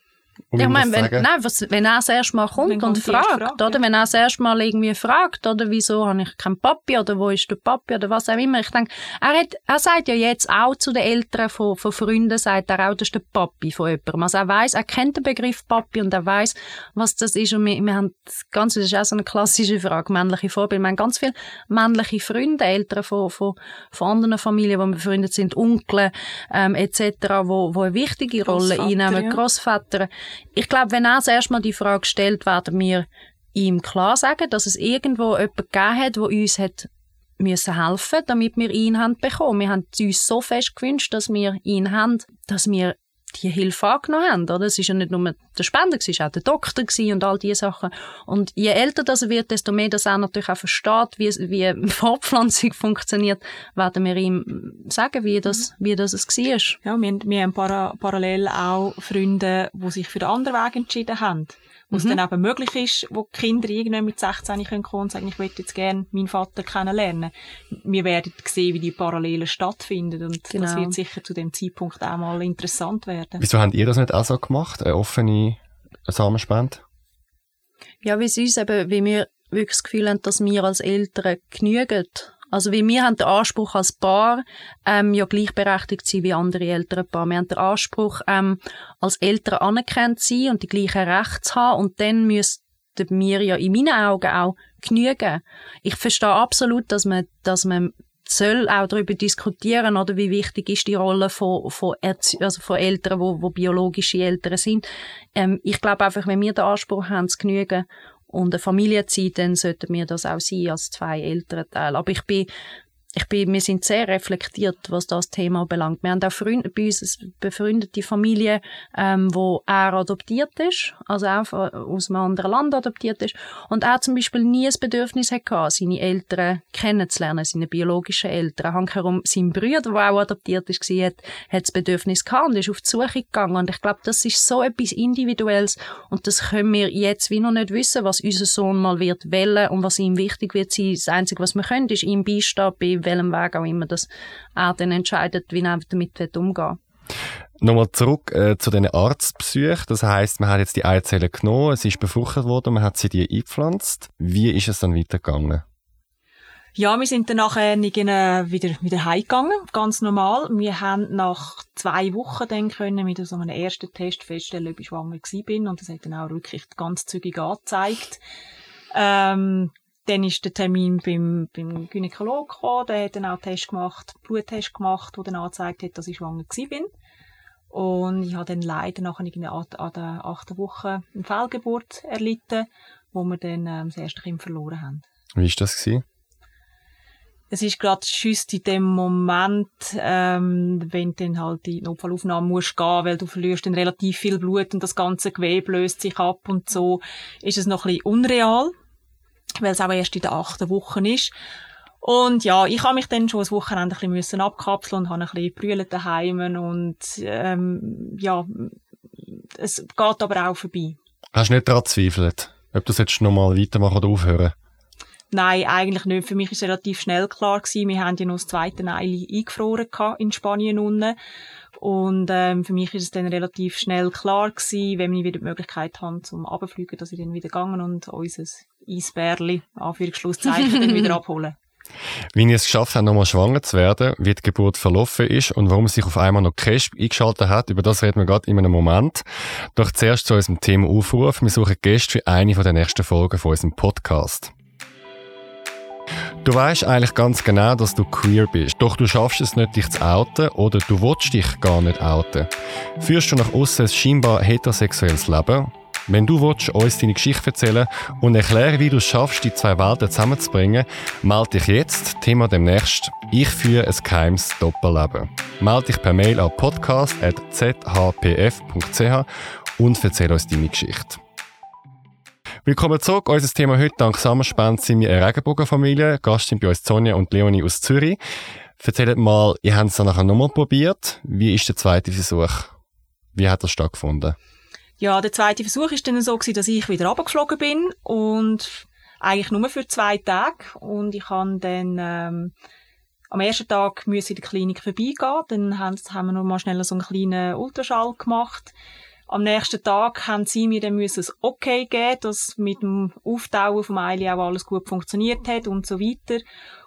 Ich meine, wenn, sagen? nein, was, wenn er das erste Mal kommt Wenn und kommt fragt, Frage, oder? ja. Wenn er das erste Mal irgendwie fragt, oder wieso habe ich keinen Papi, oder wo ist der Papi, oder was auch immer. Ich denke, er, hat, er sagt ja jetzt auch zu den Eltern von, von Freunden, sagt er auch, das ist der Papi von jemandem. Also er weiß, er kennt den Begriff Papi und er weiß, was das ist. Und wir, wir haben das Ganze, das ist auch so eine klassische Frage, männliche Vorbilder. Wir haben ganz viele männliche Freunde, Eltern von, von, von anderen Familien, die wir befreundet sind, Onkel, ähm, etc., wo, wo eine wichtige Rolle einnehmen, ja. Großväter. Ich glaube, wenn er zuerst mal die Frage stellt, werden wir ihm klar sagen, dass es irgendwo jemanden gegeben hat, der uns hat müssen helfen, damit wir ihn haben bekommen. Wir haben uns so fest gewünscht, dass wir ihn haben, dass wir die Hilfe angenommen haben. Oder? Es war ja nicht nur der Spender, es war auch der Doktor und all diese Sachen. Und je älter das wird, desto mehr dass er natürlich auch versteht, wie, wie Fortpflanzung funktioniert, werden wir ihm sagen, wie das, wie das es war. Ja, wir, wir haben para parallel auch Freunde, die sich für den anderen Weg entschieden haben wo es mhm. dann eben möglich ist, wo die Kinder irgendwann mit 16 können kommen und sagen, ich möchte jetzt gerne meinen Vater kennenlernen. Wir werden sehen, wie die Parallelen stattfinden und genau. das wird sicher zu dem Zeitpunkt auch mal interessant werden. Wieso habt ihr das nicht auch so gemacht, eine offene Samenspende? Ja, wie es uns eben, wie wir wirklich das Gefühl haben, dass wir als Eltern genügen also wie wir haben den Anspruch als Paar, ähm, ja gleichberechtigt zu sein wie andere ältere Paar. Wir haben den Anspruch, ähm, als Eltern anerkannt zu sein und die gleichen Rechte zu haben und dann müssten wir ja in meinen Augen auch genügen. Ich verstehe absolut, dass man, dass man soll auch darüber diskutieren, oder wie wichtig ist die Rolle von, von, Erzie also von Eltern, wo, wo biologische Eltern sind. Ähm, ich glaube einfach, wenn wir den Anspruch haben, zu genügen und eine Familienzeit, dann sollten wir das auch sein als zwei Elternteile. Aber ich bin ich bin, wir sind sehr reflektiert, was das Thema belangt. Wir haben auch Freunde, bei uns eine befreundete Familie, ähm, wo er adoptiert ist, also auch aus einem anderen Land adoptiert ist. Und er zum Beispiel nie das Bedürfnis hatte, seine Eltern kennenzulernen, seine biologischen Eltern. Hankerum, sein Bruder, der auch adoptiert ist, hat, hat das Bedürfnis gehabt und ist auf die Suche gegangen. Und ich glaube, das ist so etwas Individuelles und das können wir jetzt wie noch nicht wissen, was unser Sohn mal wird wählen und was ihm wichtig wird sein. Das Einzige, was wir können, ist ihm beistehen bei welchem Weg auch immer, dass er dann entscheidet, wie er damit umgehen Nochmal zurück äh, zu den Arztbesuchen. Das heißt, man hat jetzt die Eizelle genommen, es ist befruchtet worden, man hat sie die eingepflanzt. Wie ist es dann weitergegangen? Ja, wir sind dann nachher wieder, wieder heimgegangen, ganz normal. Wir haben nach zwei Wochen dann können mit so einem ersten Test feststellen, ob ich schwanger bin und das hat dann auch wirklich ganz zügig angezeigt. Ähm, dann ist der Termin beim, beim Gynäkologen gekommen, der hat dann auch Test gemacht, Bluttest gemacht, der dann angezeigt hat, dass ich schwanger bin. Und ich habe dann leider nachher an, an der achten Woche eine Fehlgeburt erlitten, wo wir dann ähm, das erste Kind verloren haben. Wie war das? Gewesen? Es ist gerade schüss in dem Moment, ähm, wenn du dann halt in die Notfallaufnahme musst gehen, weil du verlierst dann relativ viel Blut und das ganze Gewebe löst sich ab und so, ist es noch ein bisschen unreal weil es auch erst in der achten Woche ist. Und ja, ich habe mich dann schon ein Wochenende ein bisschen abkapseln und habe ein bisschen brüllen daheim und ähm, ja, es geht aber auch vorbei. Hast du nicht daran gezweifelt, ob du das jetzt nochmal weitermachen oder aufhören? Nein, eigentlich nicht. Für mich ist relativ schnell klar gewesen. Wir haben ja noch das zweite Eile eingefroren in Spanien unten. Und ähm, für mich ist es dann relativ schnell klar gewesen, wenn wir wieder die Möglichkeit haben zum Abfliegen, dass ich dann wieder gegangen und unser Eisbärli, Anführungsschlusszeichen, dann wieder abholen. Wie ihr es geschafft habt, nochmal schwanger zu werden, wie die Geburt verlaufen ist und warum sich auf einmal noch Cash eingeschaltet hat, über das reden wir gerade in einem Moment. Doch zuerst zu unserem Thema Aufruf. Wir suchen Gäste für eine der nächsten Folgen von unserem Podcast. Du weißt eigentlich ganz genau, dass du queer bist, doch du schaffst es nicht, dich zu outen oder du willst dich gar nicht outen. Führst du nach außen ein scheinbar heterosexuelles Leben? Wenn du willst, uns deine Geschichte erzählen und erklären, wie du es schaffst, die zwei Welten zusammenzubringen, melde dich jetzt, Thema demnächst, ich führe ein geheimes Doppelleben. Melde dich per Mail an podcast.zhpf.ch und erzähl uns deine Geschichte. Willkommen zurück. Unser Thema heute, dank Samenspende, sind wir eine Regenbogenfamilie. Gast sind bei uns Sonja und Leonie aus Zürich. Erzählt mal, ihr habt es dann nachher nochmal probiert. Wie ist der zweite Versuch? Wie hat das stattgefunden? Ja, der zweite Versuch ist dann so gewesen, dass ich wieder runtergeflogen bin und eigentlich nur für zwei Tage und ich habe dann ähm, am ersten Tag müssen in der Klinik vorbeigehen, dann haben, haben wir noch mal schnell so einen kleinen Ultraschall gemacht am nächsten Tag haben sie mir dann müssen ein Okay geben, dass mit dem Auftauen vom Eili auch alles gut funktioniert hat und so weiter.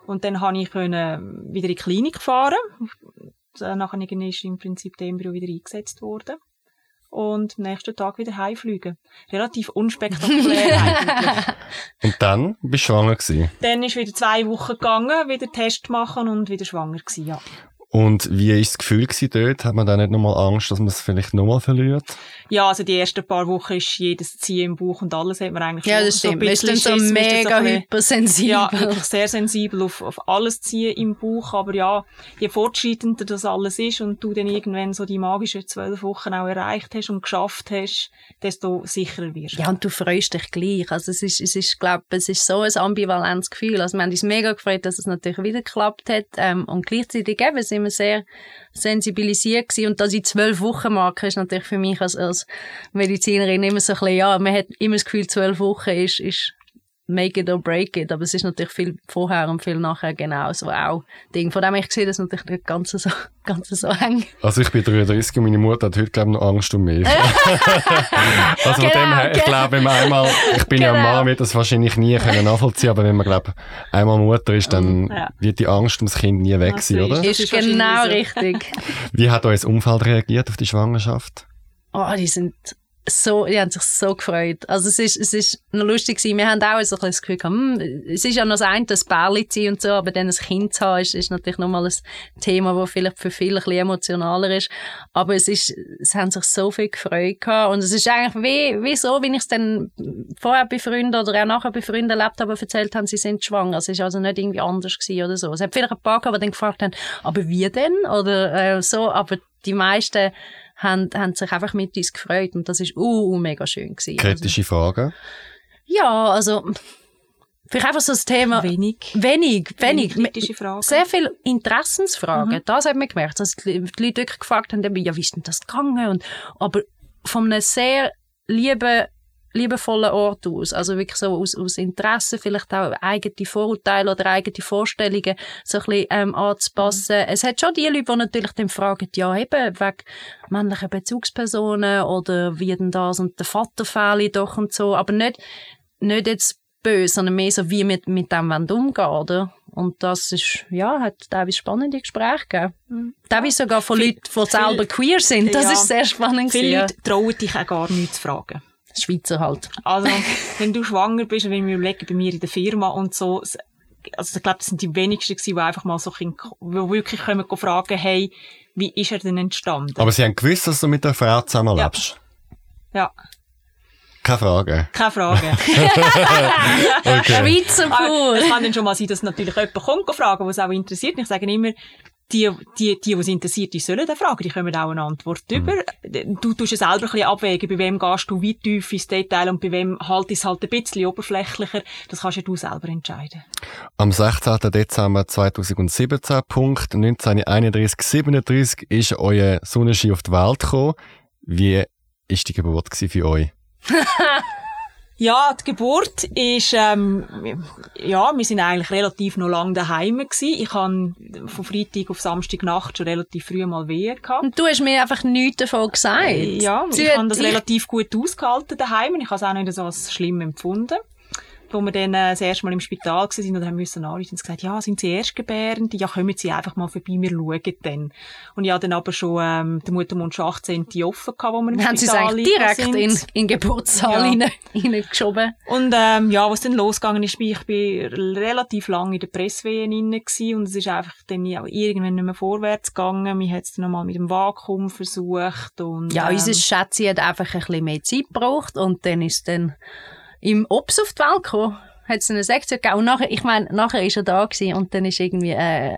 Und dann konnte ich können wieder in die Klinik fahren. Nachher ist im Prinzip der Embryo wieder eingesetzt worden. Und am nächsten Tag wieder heimfliegen. Relativ unspektakulär eigentlich. Und dann bist du schwanger gewesen? Dann ist wieder zwei Wochen gegangen, wieder Test machen und wieder schwanger gewesen, ja. Und wie war das Gefühl dort? Hat man da nicht nochmal Angst, dass man es vielleicht nochmal verliert? Ja, also die ersten paar Wochen ist jedes Ziehen im Bauch und alles hat man eigentlich Ja, das stimmt. ein ist dann bisschen so ist mega so ein hypersensibel. Ja, wirklich sehr sensibel auf, auf alles ziehen im Bauch. Aber ja, je fortschreitender das alles ist und du dann irgendwann so die magischen zwölf Wochen auch erreicht hast und geschafft hast, desto sicherer wirst du. Ja, und du freust dich gleich. Also es ist, es ist, glaub, es ist so ein ambivalentes Gefühl. Also wir haben uns mega gefreut, dass es natürlich wieder geklappt hat. Ähm, und gleichzeitig eben sind wir sehr sensibilisiert gewesen. Und dass ich zwölf Wochen marke, ist natürlich für mich als, als Medizinerin immer so ein bisschen, ja, man hat immer das Gefühl, zwölf Wochen ist, ist make it or break it. Aber es ist natürlich viel vorher und viel nachher genauso auch Ding. Von dem ich sehe das natürlich nicht ganz so, ganz so eng. Also ich bin 33 und meine Mutter hat heute, glaube ich, noch Angst um mich. also von Genau, dem her, ich genau. glaube, wenn man einmal, ich bin ja ein Genau. Mann, wird das wahrscheinlich nie können nachvollziehen, aber wenn man, glaube einmal Mutter ist, dann Ja. wird die Angst ums Kind nie weg Das sein, oder? ist- Ist, genau richtig. Wie hat euer Umfeld reagiert auf die Schwangerschaft? Oh, die sind so, die haben sich so gefreut. Also es ist, es ist noch lustig gewesen. Wir haben auch so ein bisschen das Gefühl gehabt, hm, es ist ja noch das eine, das Bärli zu und so, aber dann ein Kind zu haben, ist, ist natürlich nochmal ein Thema, das vielleicht für viele ein bisschen emotionaler ist. Aber es ist, es haben sich so viel gefreut gehabt. Und es ist eigentlich wie, wie so, wie ich es dann vorher bei Freunden oder auch nachher bei Freunden erlebt habe, erzählt haben, sie sind schwanger. Es ist also nicht irgendwie anders gewesen oder so. Es hat vielleicht ein paar gehabt, die dann gefragt haben, aber wie denn? Oder äh, so, aber die meisten haben, haben sich einfach mit uns gefreut und das ist uh, uh, mega schön gewesen. Kritische Fragen? Also, ja, also vielleicht einfach so das Thema Wenig. wenig, wenig, kritische Fragen. sehr viel Interessensfragen. Das hat man gemerkt, dass die die Leute wirklich gefragt haben, ja, wie ist denn das gegangen? Und, aber von einem sehr lieben liebevollen Ort aus, also wirklich so aus, aus Interesse, vielleicht auch eigene Vorurteile oder eigene Vorstellungen so ein bisschen ähm, anzupassen. Es hat schon die Leute, die natürlich dann fragen, ja eben, wegen männlichen Bezugspersonen oder wie denn das und der Vater fehle doch und so, aber nicht, nicht jetzt böse, sondern mehr so, wie mit, mit dem umgehen, oder? Und das ist, ja, hat teilweise spannende Gespräche gegeben. Mhm. Teilweise sogar von Viel- Leuten, die selber queer sind. Das Ja. ist sehr spannend. Viele gewesen, Leute trauen dich auch gar nichts zu fragen. Ja. Schweizer halt. Also, wenn du schwanger bist, und wenn wir überlegen, bei mir in der Firma und so, also ich glaube, das sind die wenigsten gewesen, die einfach mal so können, die wirklich und fragen, hey, wie ist er denn entstanden? Aber sie haben gewusst, dass du mit der Frau zusammenlebst. Ja, Keine Frage. keine Frage. Okay. Schweizer pur. es kann dann schon mal sein, dass natürlich jemand kommt fragen, was auch interessiert. Und ich sage immer, die, die, die, was interessiert, die sollen dann fragen, die kommen auch eine Antwort über. Du tust es selber ein bisschen abwägen, bei wem gehst du wie tief ins Detail und bei wem halt es halt ein bisschen oberflächlicher. Das kannst ja du selber entscheiden. Am 16. Dezember 2017, Punkt 1931, 37, ist euer Sonnenschein auf die Welt gekommen. Wie ist die Geburt für euch? Ja, die Geburt ist, ähm, ja, wir sind eigentlich relativ noch lange daheim gewesen. Ich habe von Freitag auf Samstagnacht schon relativ früh mal Wehe gehabt. Und du hast mir einfach nichts davon gesagt. Ja, Sie ich habe das relativ gut ausgehalten daheim und ich habe es auch nicht so als schlimm empfunden. Wo wir dann äh, das erste Mal im Spital waren und haben müssen anrufen und gesagt, ja, sind Sie Erstgebärende? Ja, kommen Sie einfach mal vorbei, wir schauen dann. Und ich hatte dann aber schon ähm, den Muttermund schon 18 offen gehabt, wo wir im Haben sie es Spital eigentlich liegen direkt in, in den Geburtssaal Ja. hinein- hineingeschoben? Und ähm, ja, was dann losgegangen ist, ich bin relativ lange in der Presswehen gsi und es ist einfach dann irgendwann nicht mehr vorwärts gegangen. Wir haben es dann nochmal mit dem Vakuum versucht und Ja, ähm, unser Schätzi hat einfach ein bisschen mehr Zeit gebraucht und dann ist dann im Ops auf die Welt gekommen. Hat es eine Sektion gegeben. Und nachher, ich meine, nachher ist er da gewesen und dann ist irgendwie, äh,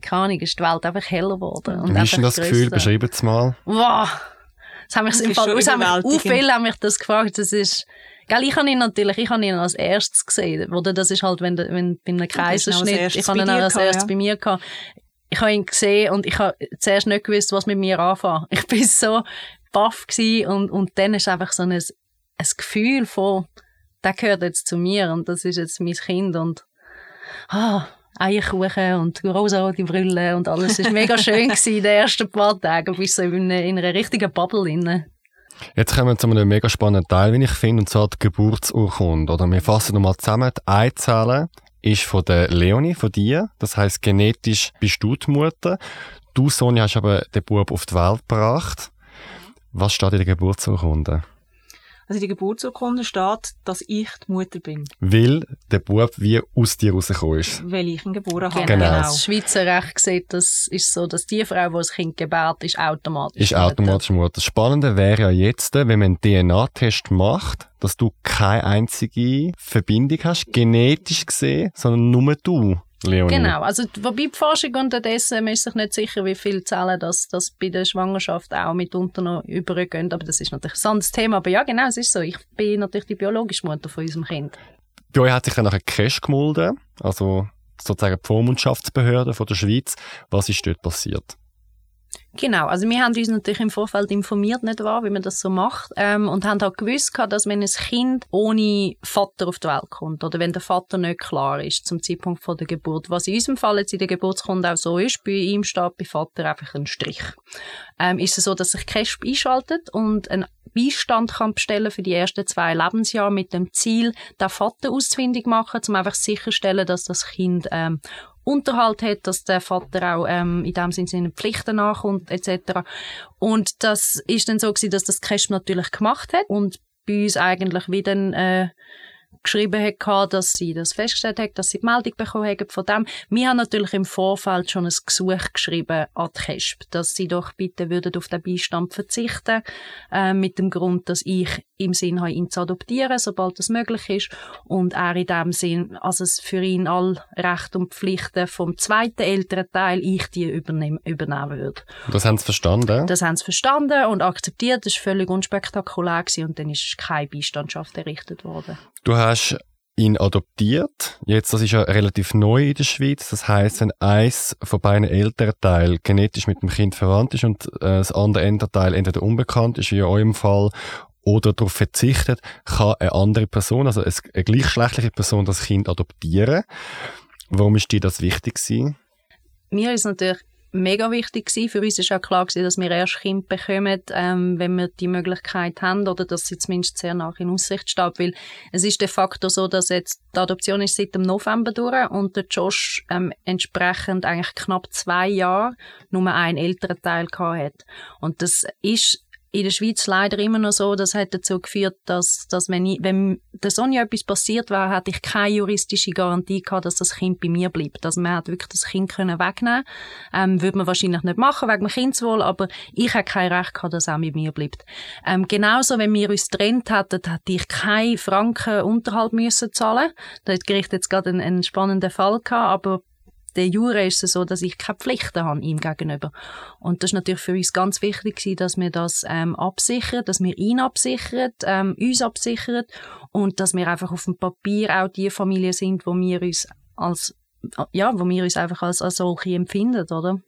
keine Ahnung, ist die Welt einfach heller geworden. Und Wie ist denn das Gefühl? grösser. Beschreibt es mal. Wow! Das haben mich im Fall, schon das haben mich, viele haben mich das gefragt. Das ist, gell, ich habe ihn natürlich, ich habe ihn als erstes gesehen. Oder das ist halt, wenn, wenn bei einem Kaiserschnitt, ich habe ihn als erstes ja. bei mir gehabt. Ich habe ihn gesehen und ich habe zuerst nicht gewusst, was mit mir anfangen. Ich bin so baff gewesen und, und dann ist einfach so ein, ein Gefühl von, der gehört jetzt zu mir und das ist jetzt mein Kind und, ah, Eierkuchen und rosarote Brille und alles. Es war mega schön gewesen, in den ersten paar Tagen. Du bist so in, einer- in einer richtigen Bubble drin. Jetzt kommen wir zu einem mega spannenden Teil, wie ich finde, und zwar die Geburtsurkunde. Oder wir fassen nochmal zusammen. Die Eizelle ist von der Leonie, von dir. Das heißt genetisch bist du die Mutter. Du, Sonja, hast aber den Bub auf die Welt gebracht. Was steht in der Geburtsurkunde? Also in der Geburtsurkunde steht, dass ich die Mutter bin. Weil der Bub wie aus dir rausgekommen ist. Weil ich ihn geboren habe. Genau. Das Schweizer Recht sieht, das ist so, dass die Frau, die das Kind gebärt, ist automatisch Ist automatisch Mutter. Das Spannende wäre ja jetzt, wenn man einen DNA-Test macht, dass du keine einzige Verbindung hast, genetisch gesehen, sondern nur du, Leonie. Genau, also wobei die Forschung unterdessen, man ist sich nicht sicher, wie viele Zellen das, das bei der Schwangerschaft auch mitunter noch übergehen, aber das ist natürlich ein anderes Thema. Aber ja, genau, es ist so. Ich bin natürlich die biologische Mutter von unserem Kind. Bei euch hat sich dann nachher Cash gemolden, also sozusagen die Vormundschaftsbehörde von der Schweiz. Was ist dort passiert? Genau, also wir haben uns natürlich im Vorfeld informiert, nicht wahr, wie man das so macht, ähm, und haben halt gewusst, dass wenn ein Kind ohne Vater auf die Welt kommt oder wenn der Vater nicht klar ist zum Zeitpunkt von der Geburt, was in unserem Fall jetzt in der Geburtskunde auch so ist, bei ihm steht bei Vater einfach ein Strich, ähm, ist es so, dass sich CASP einschaltet und einen Beistand kann bestellen für die ersten zwei Lebensjahre mit dem Ziel, den Vater ausfindig machen, um einfach sicherstellen, dass das Kind ähm, Unterhalt hat, dass der Vater auch ähm, in dem Sinne seinen Pflichten nachkommt etc. Und das ist dann so gewesen, dass das Cash natürlich gemacht hat und bei uns eigentlich wieder äh, geschrieben hat, dass sie das festgestellt hat, dass sie die Meldung bekommen haben von dem. Wir haben natürlich im Vorfeld schon ein Gesuch geschrieben an die KESP, dass sie doch bitte würden auf den Beistand verzichten, äh, mit dem Grund, dass ich im Sinn habe, ihn zu adoptieren, sobald das möglich ist und er in dem Sinn, also es für ihn all Rechte und Pflichten vom zweiten älteren Teil, ich die übernehmen, übernehmen würde. Das haben sie verstanden? Das haben sie verstanden und akzeptiert, das war völlig unspektakulär gewesen und dann ist keine Beistandschaft errichtet worden. Du hast ihn adoptiert. Jetzt, das ist ja relativ neu in der Schweiz. Das heißt, wenn eins von beiden Elternteilen genetisch mit dem Kind verwandt ist und äh, das andere Elternteil entweder unbekannt ist, wie in eurem Fall, oder darauf verzichtet, kann eine andere Person, also eine gleichgeschlechtliche Person, das Kind adoptieren. Warum ist dir das wichtig gewesen? Mir ist natürlich mega wichtig gewesen. Für uns ist auch klar gewesen, dass wir erst Kind bekommen, ähm, wenn wir die Möglichkeit haben oder dass sie zumindest sehr nach in Aussicht steht, weil es ist de facto so, dass jetzt die Adoption ist seit dem November durch und der Josh ähm, entsprechend eigentlich knapp zwei Jahre nur einen älteren Teil gehabt hat. Und das ist in der Schweiz leider immer noch so, das hat dazu geführt, dass, dass wenn, ich, wenn der Sonja etwas passiert wäre, hätte ich keine juristische Garantie gehabt, dass das Kind bei mir bleibt. Also man hat wirklich das Kind können wegnehmen ähm, Würde man wahrscheinlich nicht machen, wegen dem Kindeswohl, aber ich hätte kein Recht gehabt, dass er bei mir bleibt. Ähm, genauso, wenn wir uns getrennt hätten, hätte ich keinen Franken Unterhalt müssen zahlen. Da hat Gericht jetzt gerade einen, einen spannenden Fall gehabt, aber der Jure ist es so, dass ich keine Pflichten habe ihm gegenüber. Und das ist natürlich für uns ganz wichtig gewesen, dass wir das ähm, absichern, dass wir ihn absichern, ähm, uns absichern und dass wir einfach auf dem Papier auch die Familie sind, wo wir uns als ja, wo wir uns einfach als, als solche empfinden, oder?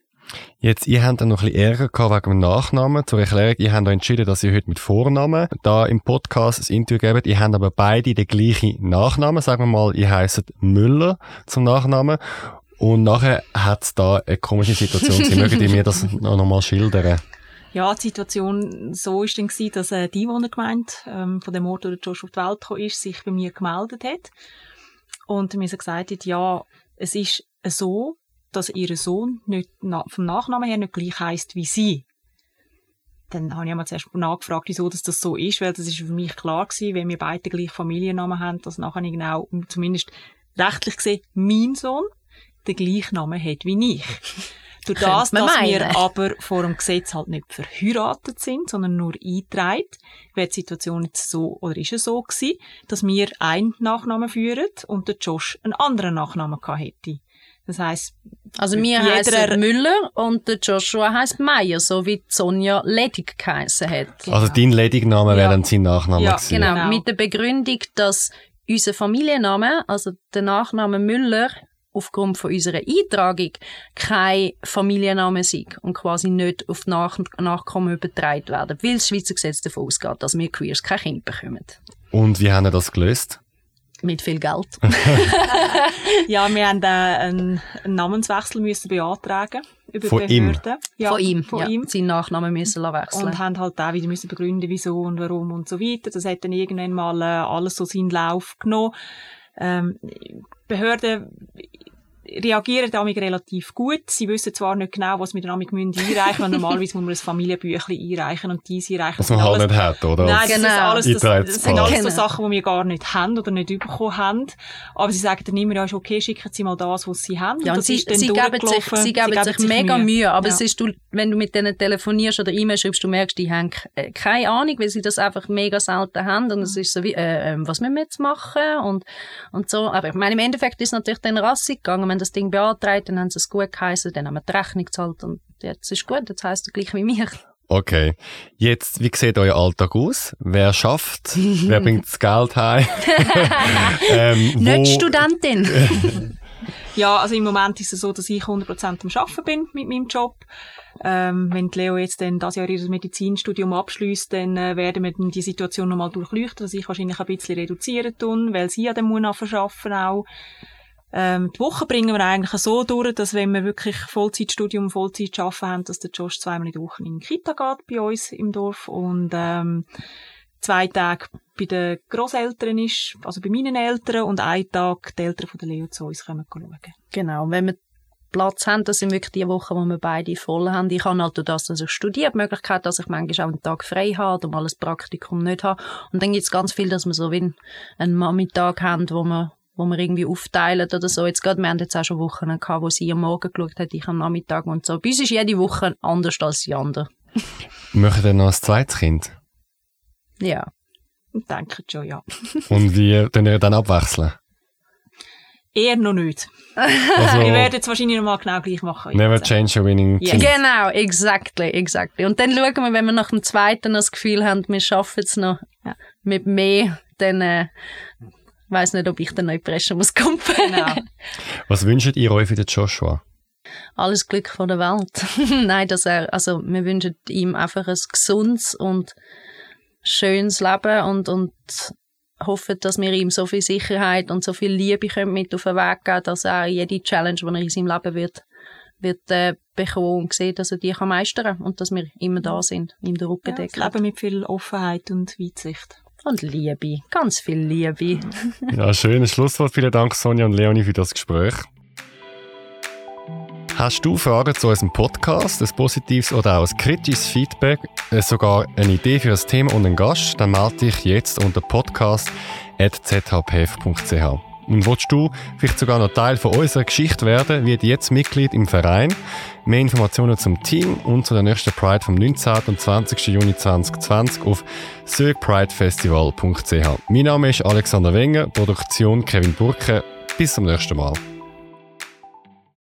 Jetzt, ihr habt dann noch ein bisschen Ärger wegen dem Nachnamen. Zur Erklärung, ihr habt entschieden, dass ihr heute mit Vornamen da im Podcast ein Interview gebt. Ihr habt aber beide den gleichen Nachnamen. Sagen wir mal, ihr heisst Müller zum Nachnamen. Und nachher hat es da eine komische Situation. Sie mögen mir das noch mal schildern? Ja, die Situation so ist dann gewesen, dass äh, die Einwohnergemeinde ähm, von dem Mord, der Josh auf die Welt gekommen ist, sich bei mir gemeldet hat und mir gesagt hat, ja, es ist so, dass ihr Sohn nicht na vom Nachnamen her nicht gleich heisst wie sie. Dann habe ich einmal zuerst nachgefragt, wieso das, das so ist, weil das ist für mich klar gewesen, wenn wir beide gleich Familiennamen haben, dass nachher genau, zumindest rechtlich gesehen, mein Sohn den gleichen Namen hat wie ich. Durch das, dass meinen. wir aber vor dem Gesetz halt nicht verheiratet sind, sondern nur eingetragen, wäre die Situation jetzt so, oder ist es so gewesen, dass wir einen Nachnamen führen und der Josh einen anderen Nachnamen gehabt hätte. Das heisst, also mir heißt Müller und der Joshua heißt Meier, so wie Sonja Ledig geheißen hat. Genau. Also dein Ledigname ja. wäre dann sein Nachname ja, genau. genau. Mit der Begründung, dass unser Familienname, also der Nachname Müller, aufgrund von unserer Eintragung kein Familienname sei und quasi nicht auf die Nach Nachkommen übertragen werden, weil das Schweizer Gesetz davon ausgeht, dass wir Queers kein Kind bekommen. Und wie haben Sie das gelöst? Mit viel Geld. ja, wir haben äh, einen, Namenswechsel müssen beantragen über von Ihm? Ja, von ihm? Von ja. ihm. Seinen Nachnamen müssen wechseln. Und haben halt auch wieder müssen begründen, wieso und warum und so weiter. Das hat dann irgendwann mal äh, alles so seinen Lauf genommen. Ähm, Behörde reagieren damit relativ gut. Sie wissen zwar nicht genau, was wir damit einreichen müssen. Normalerweise muss man ein Familienbüchlein einreichen und diese einreichen. Was man halt nicht hat, oder? Nein, das, Genau. ist alles, das, das sind alles Genau. so Sachen, die wir gar nicht haben oder nicht bekommen haben. Aber sie sagen dann immer, ja, ist okay, schicken Sie mal das, was Sie haben. Ja, und das sie, ist dann sie, geben sich, durchgelaufen. sie geben sich mega Mühe, aber Ja. es ist, du, wenn du mit denen telefonierst oder E-Mail schreibst, du merkst, die haben äh, keine Ahnung, weil sie das einfach mega selten haben und es ist so wie, äh, äh, was müssen wir jetzt machen und, und so. Aber ich meine, im Endeffekt ist es natürlich dann rassig gegangen, wenn das Ding beantragt, dann haben sie es gut geheißen, dann haben wir die Rechnung gezahlt und jetzt ist gut, jetzt heisst es gleich wie mir. Okay. Jetzt, wie sieht euer Alltag aus? Wer schafft? Wer bringt das Geld heim? ähm, Nicht Studentin. Ja, also im Moment ist es so, dass ich 100% am Arbeiten bin mit meinem Job. Ähm, wenn Leo jetzt dann das Jahr ihr Medizinstudium abschließt, dann äh, werden wir dann die Situation nochmal durchleuchten, dass ich wahrscheinlich ein bisschen reduzieren tun, weil sie ja dann muss verschaffen auch. Ähm, die Woche bringen wir eigentlich so durch, dass wenn wir wirklich Vollzeitstudium, Vollzeit arbeiten haben, dass der Josh zweimal in der Woche in die Kita geht bei uns im Dorf und ähm, zwei Tage bei den Grosseltern ist, also bei meinen Eltern und einen Tag die Eltern von der Leo zu uns kommen schauen. Genau, wenn wir Platz haben, das sind wirklich die Wochen, wo wir beide voll haben. Ich habe halt durch das, dass ich studiere, die Möglichkeit, dass ich manchmal auch einen Tag frei habe und mal ein Praktikum nicht habe. Und dann gibt es ganz viel, dass wir so wie einen Nachmittag haben, wo wir wo wir irgendwie aufteilen oder so. Jetzt gerade, wir haben jetzt auch schon Wochen gehabt, wo sie am Morgen geschaut hat, ich am Nachmittag und so. Bei uns ist jede Woche anders als die andere. Möchtet ihr noch ein zweites Kind? Ja. Und denken schon, ja. Und wie tun ihr dann abwechseln? Eher noch nicht. Also, Wir werden es wahrscheinlich noch mal genau gleich machen. never jetzt. change a winning team. Genau, exactly, exactly. Und dann schauen wir, wenn wir nach dem zweiten noch das Gefühl haben, wir schaffen es noch Ja. mit mehr, dann äh, weiß nicht, ob ich dann noch in die Presse muss kommen. Genau. Was wünscht ihr euch für den Joshua? Alles Glück von der Welt. Nein, dass er, also wir wünschen ihm einfach ein gesundes und schönes Leben und, und hoffen, dass wir ihm so viel Sicherheit und so viel Liebe können mit auf den Weg geben, dass er jede Challenge, die er in seinem Leben wird, wird äh, bekommen und sehen, dass er die kann meistern und dass wir immer da sind, ihm den Rücken Ja, das decken. Leben mit viel Offenheit und Weitsicht. Und Liebe, ganz viel Liebe. Ja, schönes Schlusswort. Vielen Dank, Sonja und Leonie, für das Gespräch. Hast du Fragen zu unserem Podcast, ein positives oder auch ein kritisches Feedback, äh, sogar eine Idee für ein Thema und einen Gast, dann melde dich jetzt unter podcast.zhpf.ch. Und willst du vielleicht sogar noch Teil von unserer Geschichte werden, wird jetzt Mitglied im Verein. Mehr Informationen zum Team und zu der nächsten Pride vom 19. und 20. Juni 2020 auf sögpridefestival.ch. Mein Name ist Alexander Wenger, Produktion Kevin Burke. Bis zum nächsten Mal.